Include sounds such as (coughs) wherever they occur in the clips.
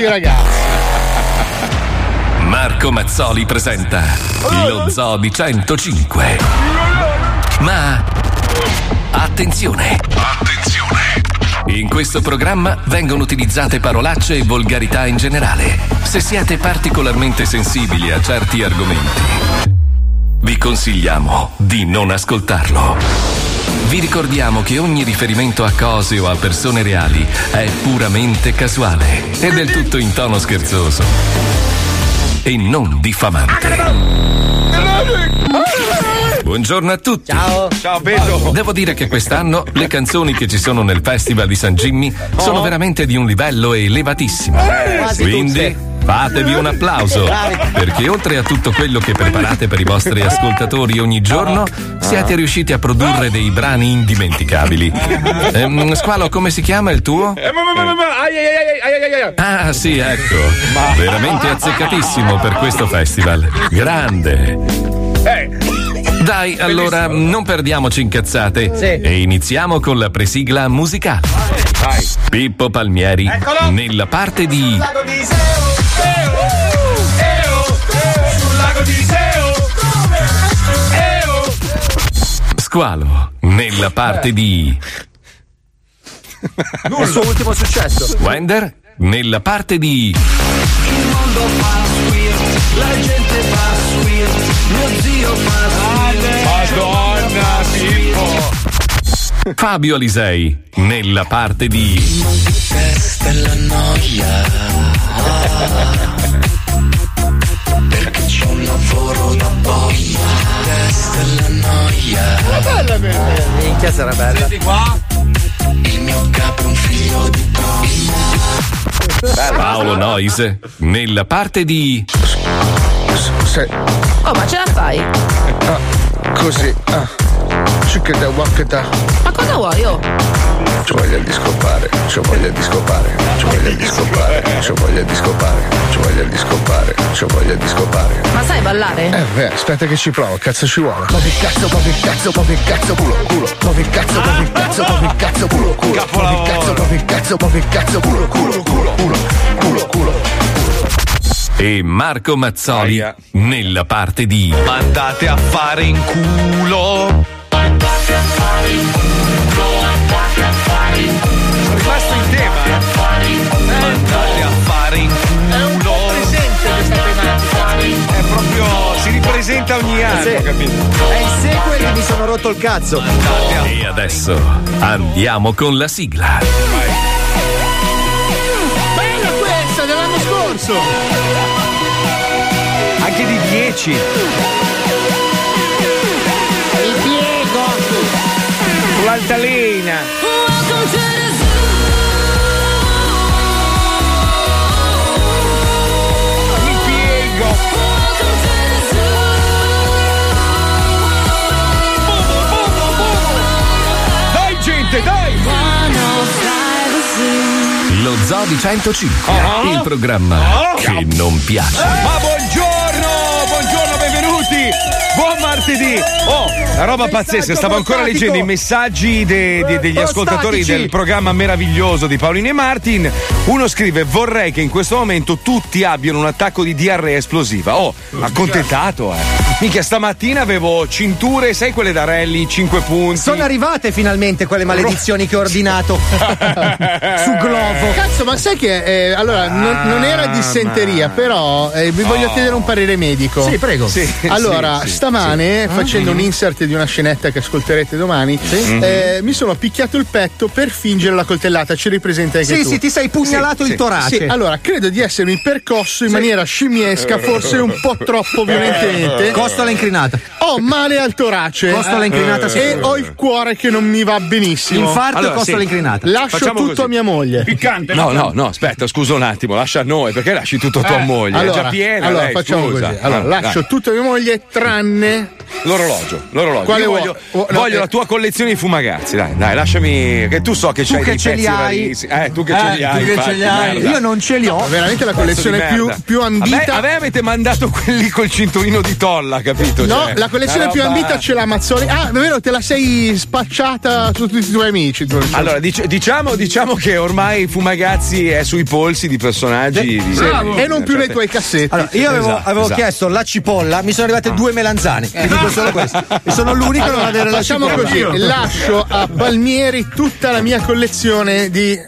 sti ragazzi. Marco Mazzoli presenta lo Zoo di 105. Ma attenzione! Attenzione! In questo programma vengono utilizzate parolacce e volgarità in generale. Se siete particolarmente sensibili a certi argomenti, vi consigliamo di non ascoltarlo. Vi ricordiamo che ogni riferimento a cose o a persone reali è puramente casuale e del tutto in tono scherzoso e non diffamante. Buongiorno a tutti. Ciao. Ciao Pedro. Devo dire che quest'anno le canzoni che ci sono nel Festival di San Jimmy sono veramente di un livello elevatissimo. Quasi Quindi fatevi un applauso perché oltre a tutto quello che preparate per i vostri ascoltatori ogni giorno, siete riusciti a produrre dei brani indimenticabili. Ehm, Squalo, come si chiama il tuo? Ah, sì, ecco. Veramente azzeccatissimo per questo festival. Grande. Eh, Dai, allora non perdiamoci in cazzate Sì. e iniziamo con la presigla musicale. Pippo Palmieri nella parte di Eo, sul lago di Seo. Eo. Squalo nella parte di (laughs) Il suo ultimo successo. Wender nella parte di Madonna, Pippo. Fabio Alisei nella parte di Questa è la noia Perché c'è un lavoro da boia Questa è la noia Minchia sarà bella. Il mio capo è un figlio di Paolo Noise nella parte di Oh, ma ce la fai? così, ah, ciccata, waccata, Ma cosa vuoi? Oh? c'ho voglia di scopare, c'ho voglia di scopare, c'ho voglia di scopare, c'ho voglia di scopare, c'ho voglia di scopare, c'ho voglia di scopare. Ma sai ballare? Eh beh, aspetta che ci provo, cazzo ci vuole. Ma che cazzo, ma che cazzo, ma che cazzo, culo, culo, ma che cazzo, ma che cazzo, ma che cazzo, culo, culo, ma che cazzo, ma che cazzo, ma che cazzo, culo, culo, culo, culo, culo, culo. e Marco Mazzoli Aia. nella parte di Andate a fare in culo. Sono rimasto in tema. Andate a fare in culo. Presente questa tematica. È proprio. si ripresenta ogni anno, Sì. capito? È il sequel che mi sono rotto il cazzo. e adesso andiamo con la sigla. Bella questa dell'anno scorso. Anche di 10. Gente, dai! Lo Zoo di 105, Ah. il programma che non piace. Ma buongiorno, buongiorno, benvenuti. Buon martedì. Oh, la roba pazzesca. Stavo ancora leggendo i messaggi de- de- degli ascoltatori del programma meraviglioso di Paolini e Martin. Uno scrive: Vorrei che in questo momento tutti abbiano un attacco di diarrea esplosiva. Oh, accontentato, eh. Minchia, stamattina avevo cinture, sai quelle da rally, 5 punti. Sono arrivate finalmente quelle maledizioni che ho ordinato (laughs) su Glovo. Cazzo, ma sai che eh, allora non, non era dissenteria, però eh, vi voglio chiedere un parere medico. Sì, prego. Sì, Allora, sì, sì, stamane, facendo un insert di una scenetta che ascolterete domani, eh, mi sono picchiato il petto per fingere la coltellata. Ci ripresenta anche Sì, tu. sì, ti sei pugnalato Sì, il torace. Sì, allora credo di essermi percosso in maniera scimmiesca, forse un po' troppo violentemente. (laughs) Costola incrinata. Ho male al torace Costola incrinata e sicuro. ho il cuore che non mi va benissimo. Infarto Allora, e costola sì. incrinata. Lascio Facciamo tutto così. a mia moglie. Piccante. No, no, no, aspetta, scusa un attimo, lascia a noi, perché lasci tutto a tua moglie? Eh, Allora, è già piena. allora lei, facciamo scusa. così. Allora, Ah, lascio dai. tutto a mia moglie, tranne. L'orologio, l'orologio. Quale Io voglio, no, voglio eh. la tua collezione di fumagazzi, dai, dai, lasciami. Che tu so che c'hai che ce li hai. Eh, tu che Eh, ce li hai. tu che ce li hai. merda. Io non ce li ho. Veramente la collezione più, ambita. a me avete mandato quelli col cinturino di tolla, capito? No, Cioè, la collezione Una più ambita ce l'ha Mazzoli. Ah, è vero, te la sei spacciata su tutti i tuoi amici. tu. Allora, dic- diciamo, diciamo che ormai Fumagazzi è sui polsi di personaggi. di- e non più nei tuoi cassetti. Allora, io avevo, Esatto, avevo esatto. chiesto la cipolla, mi sono arrivate due melanzane. Vi dico solo questo. E sono l'unico a non avere la Facciamo cipolla. così, lascio a Palmieri tutta la mia collezione di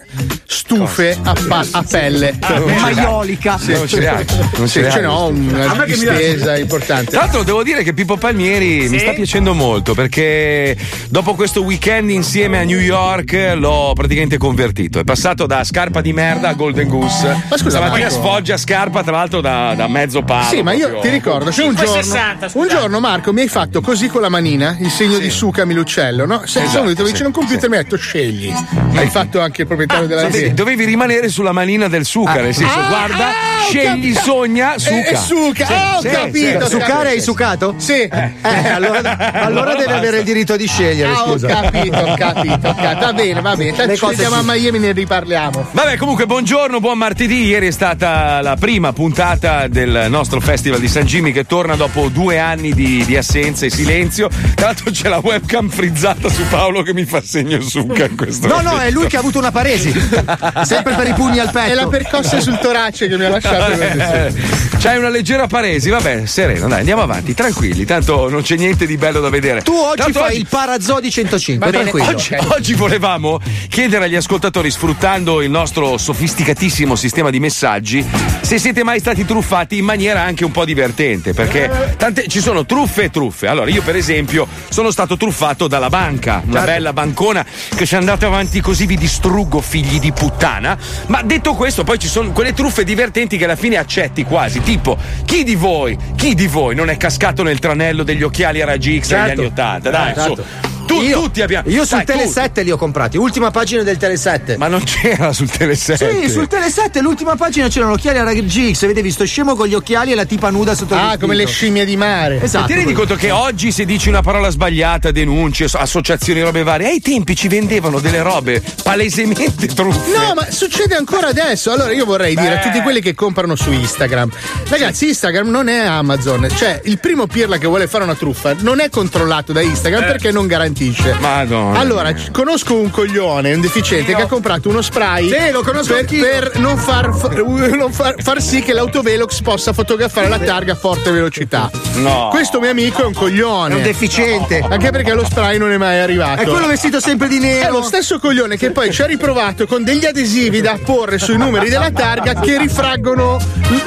stufe a, pa- a pelle. Maiolica. Non ce hai. Non Sì, ce ce n'ho una distesa importante. Tra l'altro devo dire che Pippo Palmieri mi sta piacendo molto perché dopo questo weekend insieme a New York l'ho praticamente convertito. È passato da scarpa di merda a Golden Goose. Ma scusa, Stamattina Marco. sfoggia scarpa tra l'altro da, da mezzo palo. Sì, ma io proprio. ti ricordo che un giorno, 5,60, un giorno Marco mi hai fatto così con la manina, il segno di Sucami l'uccello, no? Se Esatto, sono venuto sì, vicino a un computer e mi hai detto scegli. Hai fatto anche il proprietario della Dovevi, dovevi rimanere sulla manina del suca, nel senso, Ah, guarda, ah, scegli, sogna, Eh, suca. eh, suca. Ah, ho sì, capito. sì. Sucare hai sucato? Sì. Eh, allora, (laughs) allora deve avere il diritto di scegliere, Ah, ho scusa. capito, ho capito, ho capito. Va bene, va bene. Tanto ci vediamo a sì. Miami ne riparliamo. Vabbè, comunque, buongiorno, buon martedì. Ieri è stata la prima puntata del nostro Festival di San Jimmy che torna dopo due anni di, di assenza e silenzio. Tra l'altro c'è la webcam frizzata su Paolo che mi fa segno suca in questo No, no, momento. è lui che ha avuto una paresi. (laughs) Sempre per i pugni al È la petto. percossa sul torace che mi ha lasciato (laughs) C'hai una leggera paresi, vabbè, sereno, dai, andiamo avanti, tranquilli, tanto non c'è niente di bello da vedere. Tu oggi l'altro fai il Parazodi 105, tranquillo. Oggi, oggi volevamo chiedere agli ascoltatori, sfruttando il nostro sofisticatissimo sistema di messaggi, se siete mai stati truffati in maniera anche un po' divertente, perché tante, ci sono truffe e truffe. Allora, io per esempio sono stato truffato dalla banca, una bella bancona che se andate avanti così vi distruggo, figli di puttana. Ma detto questo, poi ci sono quelle truffe divertenti che alla fine accetti quasi, tipo chi di voi, chi di voi non è cascato nel tranello degli occhiali a raggi X negli Certo. anni 80? Dai, Certo. su. Tu- Io- tutti abbiamo. Io sul Dai, Tele tutti. 7 li ho comprati, ultima pagina del Tele 7. Ma non c'era sul Tele 7. Sì, sul Tele 7 l'ultima pagina c'erano occhiali a raggi X, vedevi sto scemo con gli occhiali e la tipa nuda sotto il Ah, come le scimmie di mare. Esatto. Ti rendi conto che oggi se dici una parola sbagliata, denunce, so- associazioni, robe varie, ai tempi ci vendevano delle robe palesemente truffe. No, ma succede ancora adesso. Allora io vorrei dire a Beh. tutti quelli che comprano su Instagram. Ragazzi, Instagram non è Amazon. Cioè, il primo pirla che vuole fare una truffa non è controllato da Instagram perché non garantisce. Madonna. Allora, conosco un coglione, un deficiente, che ha comprato uno spray Sì, lo conosco per, per non, far, (laughs) far, far sì che l'autovelox possa fotografare la targa a forte velocità. No. Questo mio amico è un coglione. È un deficiente. Anche perché lo spray non è mai arrivato. È quello vestito sempre di È nero. lo stesso coglione che poi ci ha riprovato con degli adesivi da apporre sui numeri della targa che rifraggono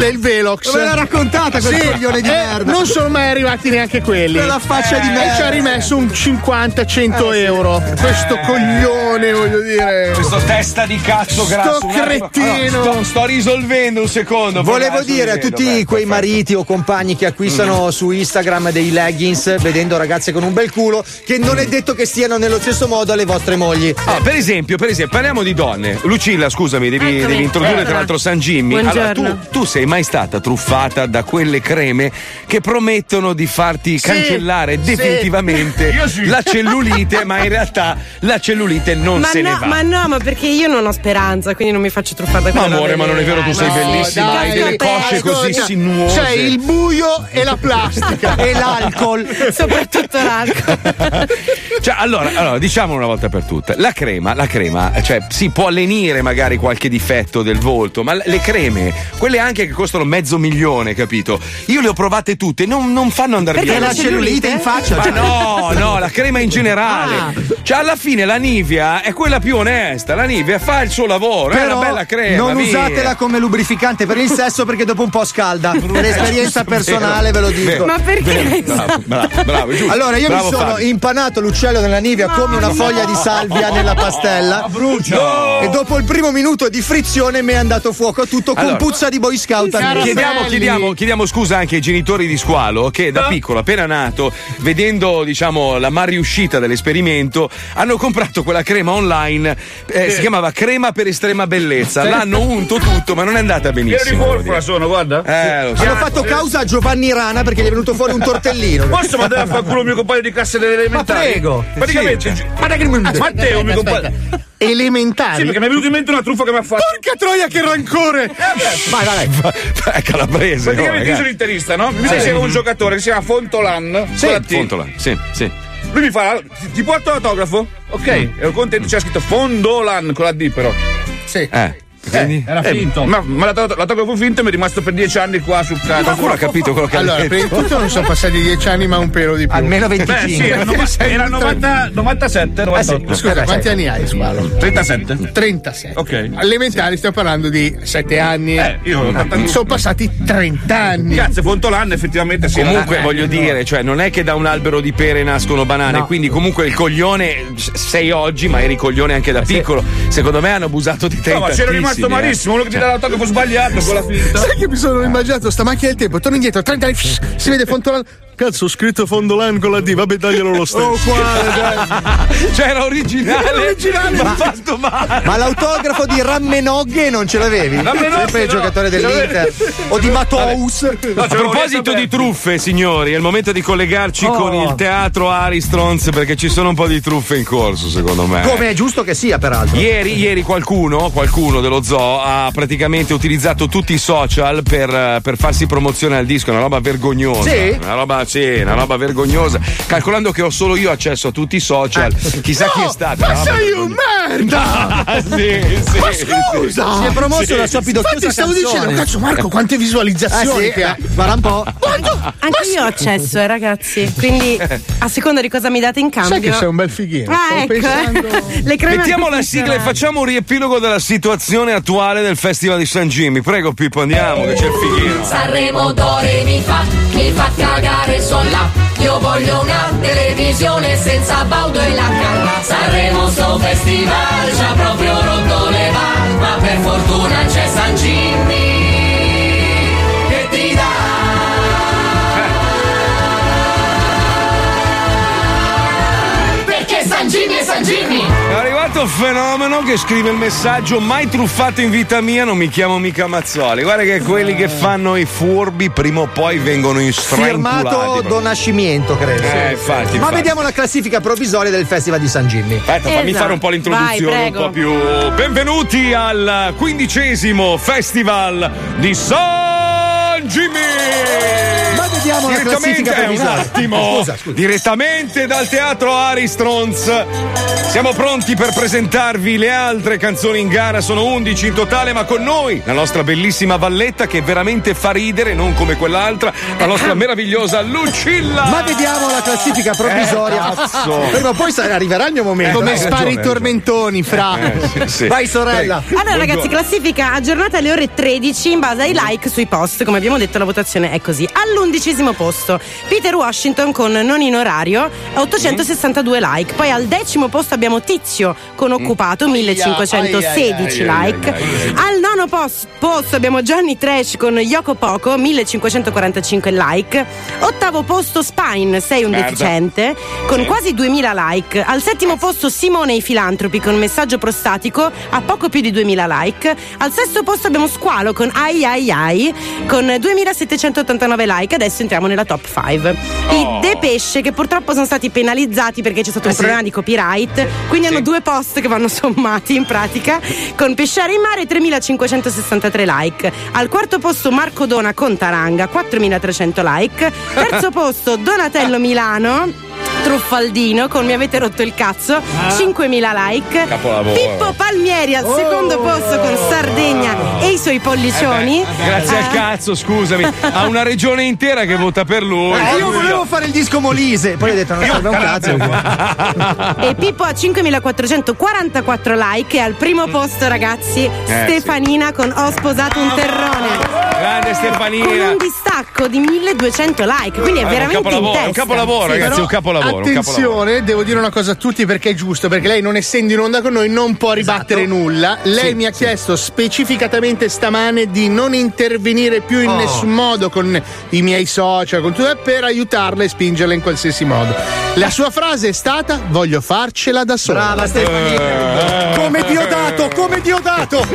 il Velox. Me l'ha raccontata quel coglione di eh, merda. Non sono mai arrivati neanche quelli. Quella faccia di E merda. ci ha rimesso un 50-100 euro. Questo coglione, voglio dire. Questo testa di cazzo grasso. Sto cretino. Allora, sto, sto risolvendo un secondo. Volevo dire a tutti beh, quei perfetto. mariti o compagni che acquistano su Instagram dei leggings vedendo ragazze con un bel culo che non è detto che stiano nello stesso modo alle vostre mogli. Ah, per esempio, per esempio, parliamo di donne. Lucilla, scusami, devi, devi introdurre Eh. tra l'altro San Jimmy. Allora, tu, Buongiorno. tu sei mai stata truffata da quelle creme che promettono di farti cancellare sì. definitivamente la (laughs) cellulite, ma in realtà la cellulite non Ma se ne no, va. ma no, ma perché io non ho speranza, quindi non mi faccio truffare da Ma quella amore, roba ma non è vero, tu sei No, bellissima, dai, hai delle cosce così ascolta, sinuose. C'è il buio e la plastica. E (laughs) l'alcol. Soprattutto l'alcol. (laughs) Cioè, allora, allora, diciamo una volta per tutte, la crema, la crema, cioè, si può lenire magari qualche difetto del volto, ma le creme, quelle anche che costano mezzo milione, capito? Io le ho provate tutte, non, non fanno andare Perché via. la cellulite in faccia. Ma cioè. no, no, la crema in generale. Ah. Cioè, alla fine la Nivea è quella più onesta. La Nivea fa il suo lavoro, è Però una bella crema. non via. usatela come lubrificante per il sesso perché dopo un po' scalda. (laughs) Per esperienza personale ve lo dico. Ma perché? Bravo, bravo, bravo, giusto. Allora, io Bravo, mi sono Fabio. impanato l'uccello nella Nivea come una foglia di salvia nella pastella. Brucia. E dopo il primo minuto di frizione mi è andato fuoco tutto con Allora. puzza di Boy Scout. Chiediamo, chiediamo, chiediamo scusa anche ai genitori di Squalo che da piccolo, appena nato, vedendo diciamo la mal riuscita uscita dell'esperimento, hanno comprato quella crema online, eh, si chiamava crema per estrema bellezza. Sì. L'hanno unto tutto, ma non è andata di benissimo. devo porpora dire. sono, guarda. Eh, lo so. Hanno fatto causa a Giovanni Rana perché gli è venuto fuori un tortellino. (laughs) Posso mandare a fare culo il mio compagno di classe delle elementari? Ma prego. Praticamente, Sì. Matteo, il mio compagno. Elementari. Sì, perché mi è venuto in mente una truffa che mi ha fatto. Porca troia, che rancore! Vai, vai, vai. (laughs) È calabrese. Praticamente oh, io sono interista, no? Mi Sì. piaceva un giocatore che si chiama Fontolan. Sì. Fontolan, sì, sì. Lui mi fa, ti, ti porto l'autografo? Ok, ero contento, c'era scritto Fondolan con la D però. Sì. Eh. Quindi? Era finto. Ma, ma l'autografo l'autografo finto mi è rimasto per dieci anni qua sul cazzo. Qualcuno ha capito quello che Allora, ha prima detto. di tutto non sono passati dieci anni, ma un pelo di più. Almeno Beh, 25. sì, era, nova- era 90 97, 98. Scusa, quanti anni hai, Sparo? 37. 37. Ok. Elementari stiamo parlando di 7 anni. Eh, io 80 Sono passati 30 anni. Cazzo, Fontolan effettivamente sì. Comunque eh, voglio dire, cioè non è che da un albero di pere nascono banane, No. quindi comunque il coglione sei oggi, ma eri coglione anche da piccolo. Secondo me hanno abusato di te. No, ma c'ero rimasto eh. malissimo, uno che ti dà l'autografo sbagliato con la finta. Sai che mi sono immaginato sta macchina del tempo, torno indietro, 30 anni, psh, si vede Fontolan. Cazzo, ho scritto Fondolan con la D, vabbè, daglielo lo stesso. Oh, quale, dai. (laughs) Cioè era originale, Era originale. ma fatto male. Ma l'autografo di Rammenoghe non ce l'avevi? Rammenoghe, Sempre il no. giocatore dell'Inter. O di Matous. A proposito di truffe, signori, è il momento di collegarci Oh. con il teatro Aristrons perché ci sono un po' di truffe in corso, secondo me. Come è giusto che sia, peraltro. Ieri, ieri qualcuno, qualcuno dello zoo ha praticamente utilizzato tutti i social per, per farsi promozione al disco, una roba vergognosa. Sì? Una roba, sì, una roba vergognosa. Calcolando che ho solo io accesso a tutti i social, chissà chi è stato. Ma sei un (laughs) merda! Ah, sì, sì, Ma sì. scusa! Si è promosso Sì. la sua pidocchiosa Infatti stavo canzone. dicendo, cazzo Marco, quante Ah, visualizzazioni sì, che ha. eh, guarda un po'. Anche io ho accesso, eh, ragazzi. (laughs) Quindi, a seconda di cosa mi date in cambio. Sai che sei un bel fighino. Ah, Stavo ecco. pensando... (laughs) Le creme Mettiamo la sigla e facciamo un riepilogo della situazione attuale del Festival di San Jimmy. Prego, Pippo, andiamo, che c'è il fighino. Sanremo d'ore mi fa, mi fa cagare son là. Io voglio una televisione senza Baudo e la canna. Sanremo sto festival ci ha proprio rotto le balle, ma per fortuna c'è San Jimmy fenomeno che scrive il messaggio mai truffato in vita mia, non mi chiamo mica Mazzoli. Guarda che quelli che fanno i furbi prima o poi vengono in Firmato Don Nascimento, credo. Eh, infatti, Ma infatti. vediamo la classifica provvisoria del Festival di San Jimmy. Aspetta, fammi Esatto. fare un po' l'introduzione Vai, un po' più. Benvenuti al quindicesimo Festival di San Jimmy! Ma vediamo la Direttamente, classifica eh, un attimo, Scusa, scusa. direttamente dal teatro Aristrons. Siamo pronti per presentarvi le altre canzoni in gara, sono 11 in totale, ma con noi la nostra bellissima Valletta che veramente fa ridere, non come quell'altra, la nostra (coughs) meravigliosa Lucilla. Ma vediamo la classifica provvisoria. Eh. (laughs) Prima o poi arriverà il mio momento. Come Eh, spari ragione, i tormentoni, fra. Eh, sì, sì. Vai, sorella. Allora, ragazzi, classifica aggiornata alle ore 13 in base ai like sui post. Come abbiamo detto, la votazione è così. All'undicesimo posto, Peter Washington con Non in orario, 862 like. Poi al decimo posto abbiamo Tizio con Occupato, 1516 ai, ai, like. ai, ai, ai. Al nono pos- posto abbiamo Johnny Trash con Yoko Poco, 1545 like. Ottavo posto Spine, sei un Merda. deficiente, con quasi 2000 like. Al settimo posto Simone i filantropi con messaggio prostatico, a poco più di 2000 like. Al sesto posto abbiamo Squalo con Ai Ai Ai, con 2789 like. Adesso entriamo nella top 5. I De Pesce, che purtroppo sono stati penalizzati perché c'è stato un problema di copyright, quindi hanno due post che vanno (laughs) sommati in pratica, con Pesciare in mare 3563 like. Al quarto posto Marco Dona con Taranga, 4300 like. Terzo (laughs) posto Donatello Milano. Truffaldino con Mi avete rotto il cazzo 5.000 like Capolavoro. Pippo Palmieri al secondo posto con Sardegna e i suoi pollicioni Grazie al Ah, cazzo, scusami. Ha una regione intera che vota per lui. Eh, io volevo fare il disco Molise, poi ho detto non serve un cazzo. (laughs) e Pippo ha 5.444 like e al primo posto ragazzi Eh, Stefanina con Ho sposato un terrone Grande Stefanina. Con un distacco di 1200 like, quindi è Eh, un veramente capolavoro, in testa. un capolavoro, ragazzi, Però un capolavoro. Un Attenzione, capolavoro. devo dire una cosa a tutti perché è giusto, perché lei non essendo in onda con noi non può ribattere Esatto. nulla. Lei mi ha chiesto specificatamente stamane di non intervenire più in Oh. nessun modo con i miei social, con tutto, per aiutarla e spingerla in qualsiasi modo. La sua frase è stata voglio farcela da sola. Brava Stefania. Come Diodato, come Diodato.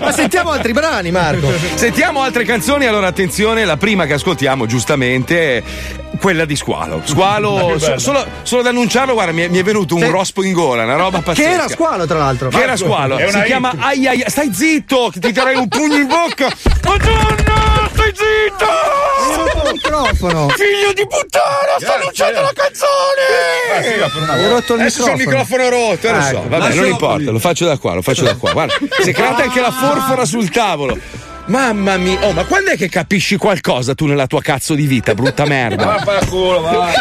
Ma sentiamo altri brani, Marco. Sentiamo altre canzoni, allora attenzione, la prima che ascoltiamo giustamente è quella di Squalo. Squalo, so- solo, solo ad annunciarlo, guarda, mi è, mi è venuto un Sì. rospo in gola, una roba pazzesca. Che era squalo, tra l'altro. Che era Squalo, si una chiama hit. ai, ai, ai- Stai zitto, che ti darei un pugno in bocca. (laughs) Madonna, stai zitto! Il microfono. Figlio di puttana, sta annunciando la canzone! Hai rotto il Adesso c'ho il microfono. microfono rotto, lo so. Vabbè, non importa, lo faccio da qua, lo faccio da qua. (laughs) Guarda, si è creata anche la forfora sul tavolo. Mamma mia, oh, ma quando è che capisci qualcosa tu nella tua cazzo di vita, brutta merda? Vaffanculo, va.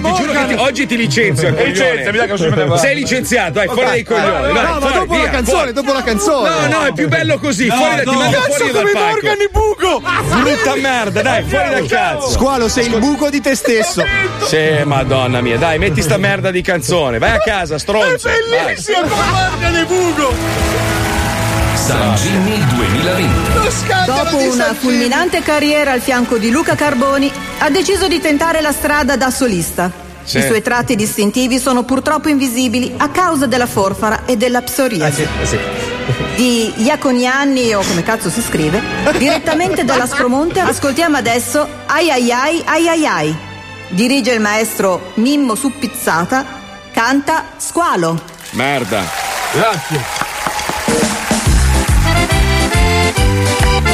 No, guarda, ti giuro che ti- oggi ti licenzio. Licenzia, mi sa che non. Sei licenziato, dai, fuori dai coglioni. vai, No, ma fuori, dopo la via, canzone, fuori. dopo la canzone. No, no, è più bello così. fuori da, ti mando fuori dal palco. buco. Brutta merda, dai, fuori dal cazzo. Squalo, sei il buco di te stesso. (laughs) Sì, madonna mia, dai, metti sta merda di canzone. Vai a casa, stronzo. Vai. San Gini 2020. Dopo una fulminante carriera al fianco di Luca Carboni, ha deciso di tentare la strada da solista. Sì. I suoi tratti distintivi sono purtroppo invisibili a causa della forfara e della psoriasi. Di Iaconianni, o come cazzo si scrive, direttamente dall'Aspromonte ascoltiamo adesso Ai ai ai ai ai ai. Dirige il maestro Mimmo Suppizzata, canta Squalo. Merda.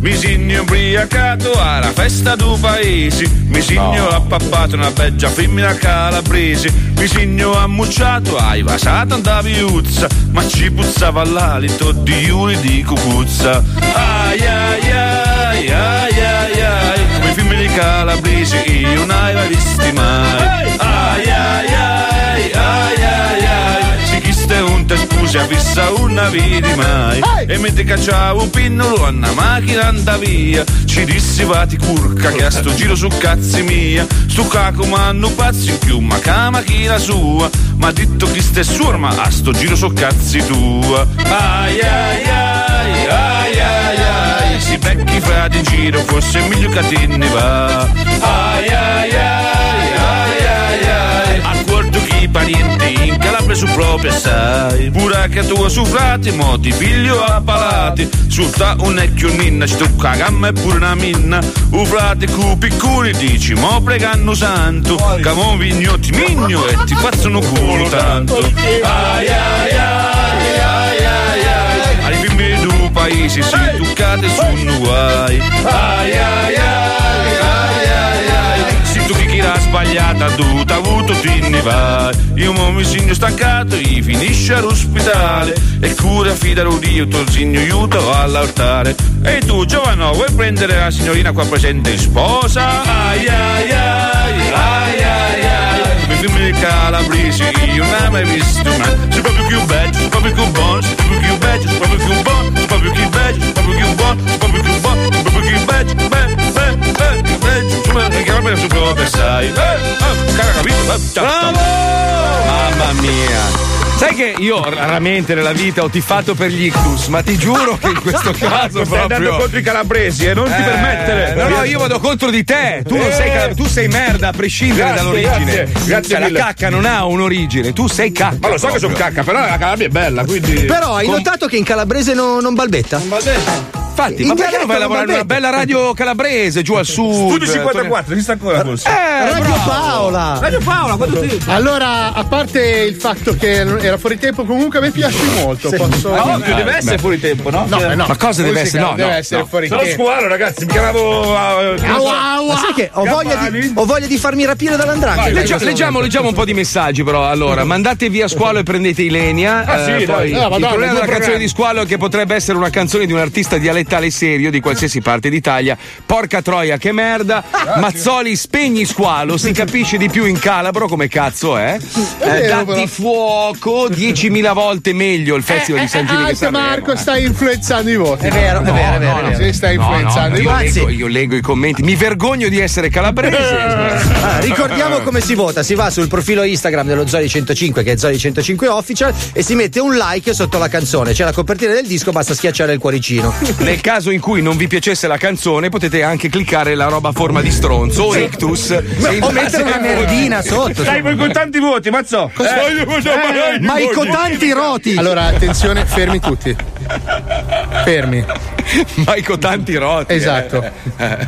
Mi signo ubriacato alla festa du paesi Mi signo appappato una beggia femmina calabrese Mi signo ammucciato ai vasata da viuzza Ma ci puzzava l'alito di Iuri di Cucuzza. Ai ai ai ai ai ai Come i film di calabresi io non hai mai visti mai. Ai ai ai te scusi fissa una vidi mai. E mentre cacciavo un pinnolo a una macchina andava via. Ci dissi vati curca che a sto giro su cazzi mia. Sto caco m'hanno pazzi in più ma la macchina sua. Ma detto chi ste sua ma a sto giro su cazzi tua. Ai ai ai ai ai ai. Si becchi frati in giro forse è meglio che te ne va. Ai ai ai parienti in Calabria su proprio sai. Pure che tu su frati mo ti piglio a palati. Sulta un ecchio ninna ci tocca gamma e pure una minna. U frati cu piccoli dici mo pregano santo. Che mo vignotti migno e ti facciano culo tanto. Ai ai ai ai ai ai. Ai bimbi du paesi si toccate su guai Ai ai ai ai ai tu chi l'ha sbagliata tu t'ha avuto ti ne vai. Io mo mi segno stancato e finisce all'ospedale E cura fidalo Dio tuo segno aiuto all'altare E tu giovano vuoi prendere la signorina qua presente in sposa? Ai ai ai ai ai ai. Mi film calabresi io non ho mai visto mai Sei proprio più bello, sei proprio più buono Sei proprio più bello, sei proprio più buono Sei proprio più bello, sei proprio più buono Sei proprio più buono, sei proprio più bello Bene su proprio sai Eh, eh, cara capito? Eh, ciao, ciao. Mamma mia. Sai che io raramente nella vita ho tifato per gli ictus, ma ti giuro che in questo (laughs) caso Stai andando proprio. contro i calabresi e non ti Eh, permettere No, no, io vado contro di te. Tu, non Eh. sei, tu sei merda a prescindere Grazie, dall'origine. grazie, grazie Cioè, mille. la cacca non ha un'origine, tu sei cacca. Ma lo so che sono proprio. cacca, però la Calabria è bella, quindi. Però hai notato che in calabrese no- non balbetta? Infatti, In ma perché non vai a lavorare in una bella radio calabrese giù al sud? Studi 54, esiste ancora forse? Eh, Radio bravo. Paola! Radio Paola, quando ti. Allora, a parte il fatto che era fuori tempo, comunque a me piace molto. Posso... Ah, ovvio, Eh, deve essere fuori tempo, no? No, eh, no. Ma cosa deve essere? No, deve no, essere no. fuori Sono tempo. squalo, ragazzi, mi chiamavo. Ma sai che ho voglia, di, ho voglia di farmi rapire dall'andrangheta. Leggia- leggiamo, leggiamo un po' di messaggi, però. Allora, mandate via Squalo e prendete Ilenia. Ah, sì, Eh, poi il Madonna, problema due della canzone di Squalo è che potrebbe essere una canzone di un artista dialettale tale serio di qualsiasi parte d'Italia. Porca troia, che merda. Mazzoli, spegni squalo, si capisce di più in calabro come cazzo è. Eh, datti però. fuoco, 10.000 volte meglio il festival di San Gino che Anche Sanremo. Marco stai influenzando i voti. È vero, è No, vero, è vero. no, è no, stai No, influenzando no, i io, voti. leggo, io leggo i commenti. Mi vergogno di essere calabrese. Ah, ricordiamo come si vota, si va sul profilo Instagram dello Zoli 105 che è Zoli 105 Official e si mette un like sotto la canzone, c'è la copertina del disco, basta schiacciare il cuoricino. Nel caso in cui non vi piacesse la canzone, potete anche cliccare la roba a forma di stronzo o ictus. O mettere una merdina (laughs) sotto. Dai, voi con tanti voti, mazzo. Eh, Ma i cotanti roti! Allora, attenzione, fermi tutti. Fermi. Maico tanti roti. Esatto.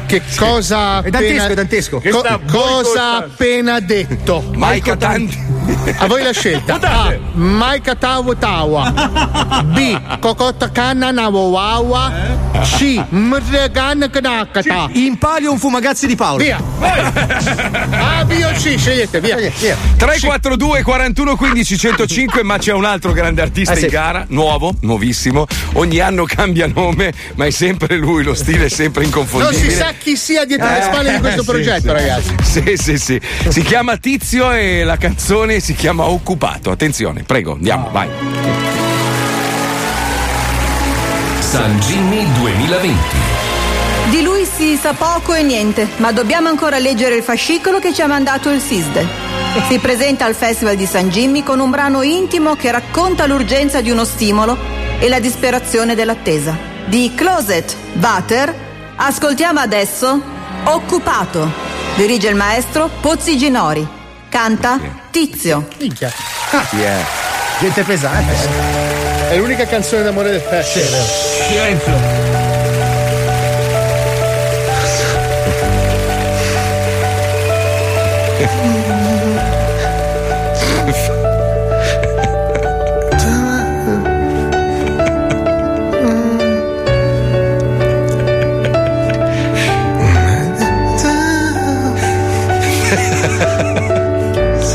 Che cosa ha È dantesco, appena, è dantesco. Che co- cosa ha appena detto? Maico tanti. A voi la scelta. A. Maika Tawa Tawa. B. Cocotta Canna Nawawa. C. Mregan Knakata. In palio un fumagazzi di Paolo. Via. A, B o C, scegliete, via. 342 41 15 105 ma c'è un altro grande artista Eh, sì. in gara nuovo nuovissimo ogni anno cambia nome ma è sempre lui lo stile è sempre Non inconfondibile si sa chi sia dietro le Eh, spalle di questo sì, progetto, sì. ragazzi. sì sì sì si chiama Tizio e la canzone si chiama Occupato attenzione prego andiamo vai San Jimmy 2020. Di lui si sa poco e niente, ma dobbiamo ancora leggere il fascicolo che ci ha mandato il SISDE. Si presenta al Festival di San Jimmy con un brano intimo che racconta l'urgenza di uno stimolo e la disperazione dell'attesa. Di Closet Butter ascoltiamo adesso Occupato. Dirige il maestro Pozzi Ginori. Canta Tizio. Minchia. Chi è? Gente pesante. È l'unica canzone d'amore del festival. Silenzio.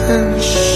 Ah, (laughs)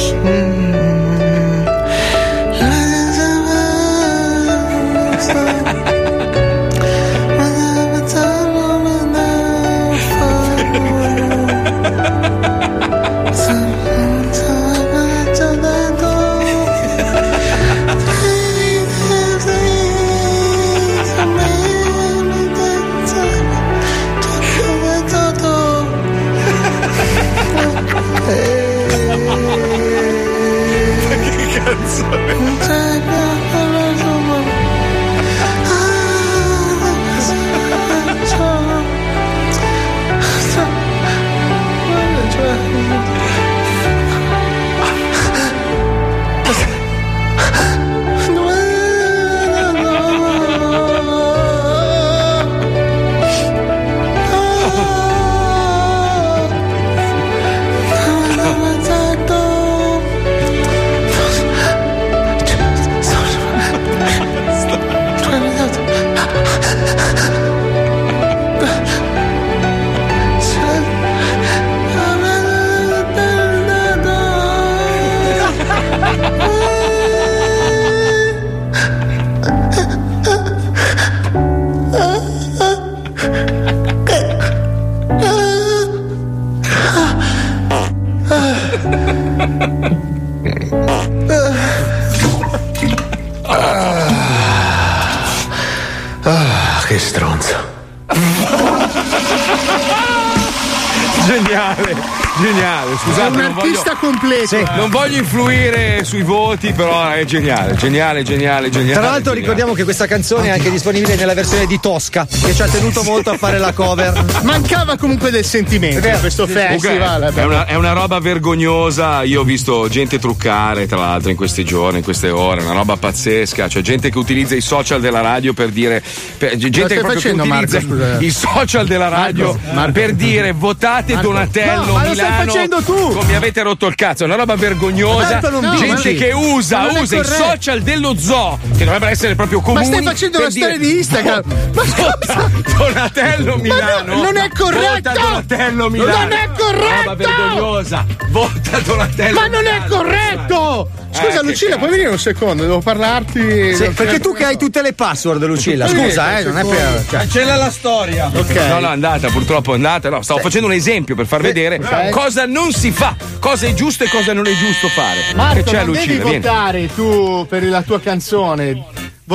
completo. non voglio influire sui voti, però è geniale, geniale, geniale, geniale. Tra l'altro geniale. ricordiamo che questa canzone è anche disponibile nella versione di Tosca, che ci ha tenuto molto a fare la cover. (laughs) Mancava comunque del sentimento in questo festival. è, una, è una roba vergognosa. Io ho visto gente truccare, tra l'altro, in questi giorni, in queste ore, una roba pazzesca. C'è gente che utilizza i social della radio per dire. Per- gente che proprio facendo, utilizza Marco? I social della radio Marco, Marco. per dire votate. Donatello No, ma lo stai Milano. facendo tu? Come avete rotto il cazzo, è una roba vergognosa. Non Gente che usa, Ma usa i social dello zoo, che dovrebbero essere proprio Ma comuni. stai facendo la storia di Instagram. (laughs) Ma scusa! Donatello Milano. non è corretto! Vota Donatello Milano. Non è corretto! Roba vergognosa. Vota Donatello Ma non è corretto! Scusa, Eh, Lucilla, puoi venire un secondo? Devo parlarti. Sì, perché tu che hai tutte le password, Lucilla. Scusa, eh, non è per. cioè. Cancella la storia. Ok. No, no, è andata, purtroppo è andata. No, stavo facendo un esempio per far vedere ok. cosa non si fa, cosa è giusto e cosa non è giusto fare. Marco, che c'è non devi Lucilla, vieni. votare tu per la tua canzone.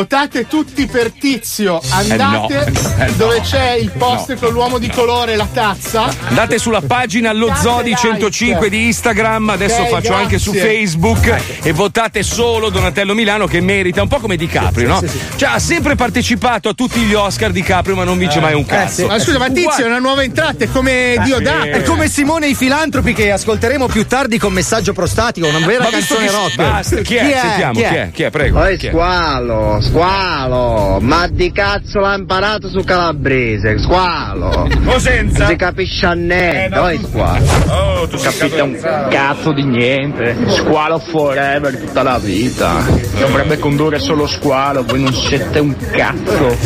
Votate tutti per Tizio. Andate Eh no, (laughs) eh no. dove c'è il post No. con l'uomo di colore e la tazza. Andate sulla pagina Lo Zodi like. 105 di Instagram, adesso Ok, faccio anche su grazie. Facebook e votate solo Donatello Milano che merita, un po' come Di Caprio, no? Cioè ha sempre partecipato a tutti gli Oscar Di Caprio ma non vince mai un cazzo. Ma scusa, ma Tizio è una nuova entrata, è come Dio dà. È come Simone i filantropi che ascolteremo più tardi con messaggio prostatico, una vera Ma visto canzone che- rock. Basta, chi è? Sentiamo, chi è? Chi è? Prego. Poi Chi è? squalo, squalo, ma di cazzo l'ha imparato su calabrese, squalo. O senza? Si capisce a niente, poi squalo. Oh, tu sei Capite un cazzo di niente. Squalo forever tutta la vita. Dovrebbe condurre solo squalo, voi non siete un cazzo.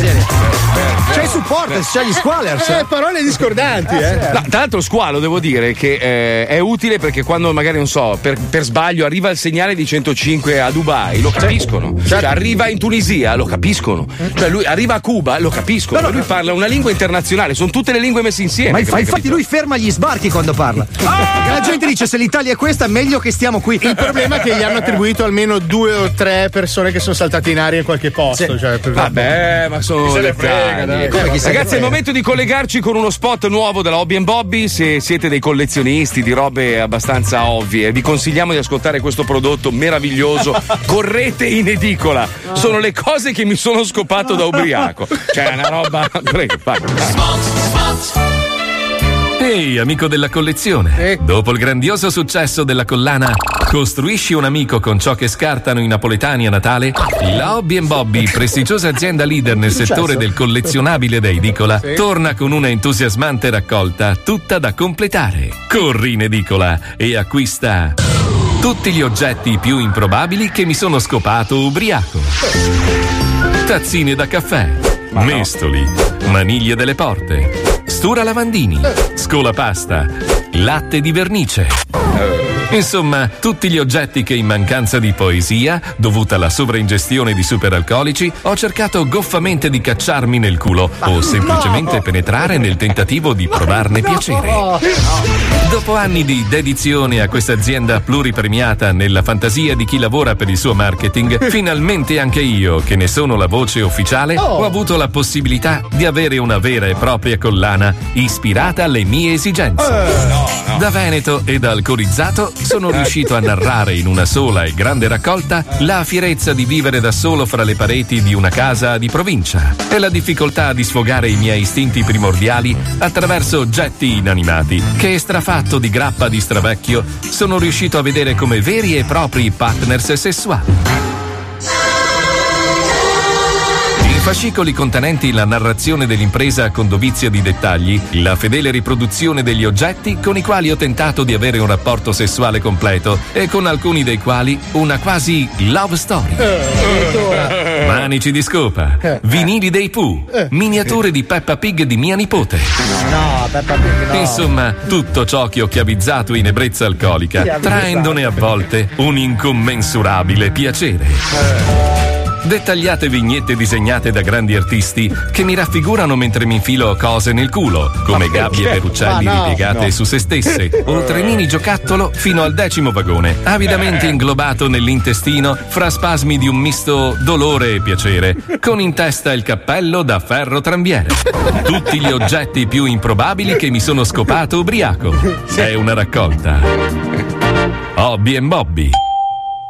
C'è i supporters, c'è gli squalers. Eh, parole discordanti, eh. No, tra l'altro squalo devo dire che eh, è utile perché quando magari non so per, per sbaglio arriva il segnale di 105 a Dubai lo capiscono cioè arriva in Tunisia lo capiscono cioè lui arriva a Cuba lo capiscono lui parla una lingua internazionale sono tutte le lingue messe insieme Ma inf- capito? infatti lui ferma gli sbarchi quando parla. Perché la gente dice se l'Italia è questa, meglio che stiamo qui. Il problema è che gli hanno attribuito almeno due o tre persone che sono saltate in aria in qualche posto. Cioè, per- Vabbè, ma sono se dettagli. frega, dai. Ragazzi, è il momento di collegarci con uno spot nuovo della Hobby Bobby. Se siete dei collezionisti di robe abbastanza ovvie, vi consigliamo di ascoltare questo prodotto meraviglioso. (laughs) Correte in edicola. Sono le cose che mi sono scopato da ubriaco. Cioè, è una roba. (laughs) Prego, vai. Ehi, amico della collezione. Dopo il grandioso successo della collana Costruisci un amico con ciò che scartano i napoletani a Natale, la Hobby Bobby, prestigiosa azienda leader nel settore del collezionabile da edicola, torna con una entusiasmante raccolta tutta da completare. Corri in edicola e acquista tutti gli oggetti più improbabili che mi sono scopato ubriaco. Tazzine da caffè, mestoli, maniglie delle porte, stura lavandini, scolapasta, latte di vernice. Insomma, tutti gli oggetti che in mancanza di poesia, dovuta alla sovraingestione di superalcolici, ho cercato goffamente di cacciarmi nel culo o semplicemente penetrare nel tentativo di provarne piacere. Dopo anni di dedizione a questa azienda pluripremiata nella fantasia di chi lavora per il suo marketing, (laughs) finalmente anche io, che ne sono la voce ufficiale, ho avuto la possibilità di avere una vera e propria collana ispirata alle mie esigenze. Da Veneto ed sono riuscito a narrare in una sola e grande raccolta la fierezza di vivere da solo fra le pareti di una casa di provincia e la difficoltà di sfogare i miei istinti primordiali attraverso oggetti inanimati che, strafatto di grappa di stravecchio, sono riuscito a vedere come veri e propri partners sessuali. Fascicoli contenenti la narrazione dell'impresa con dovizia di dettagli, la fedele riproduzione degli oggetti con i quali ho tentato di avere un rapporto sessuale completo e con alcuni dei quali una quasi love story. Manici di scopa, vinili dei Pooh, miniature di Peppa Pig di mia nipote. No, Peppa Pig no. Insomma, tutto ciò che ho chiavizzato in ebbrezza alcolica, traendone a volte un incommensurabile piacere. Dettagliate vignette disegnate da grandi artisti che mi raffigurano mentre mi infilo cose nel culo, come gabbie per uccelli no, ripiegate no. su se stesse, (laughs) o trenini giocattolo fino al decimo vagone, avidamente inglobato nell'intestino fra spasmi di un misto dolore e piacere, con in testa il cappello da ferro trambiere. Tutti gli oggetti più improbabili che mi sono scopato ubriaco. È una raccolta. Hobby and Bobby.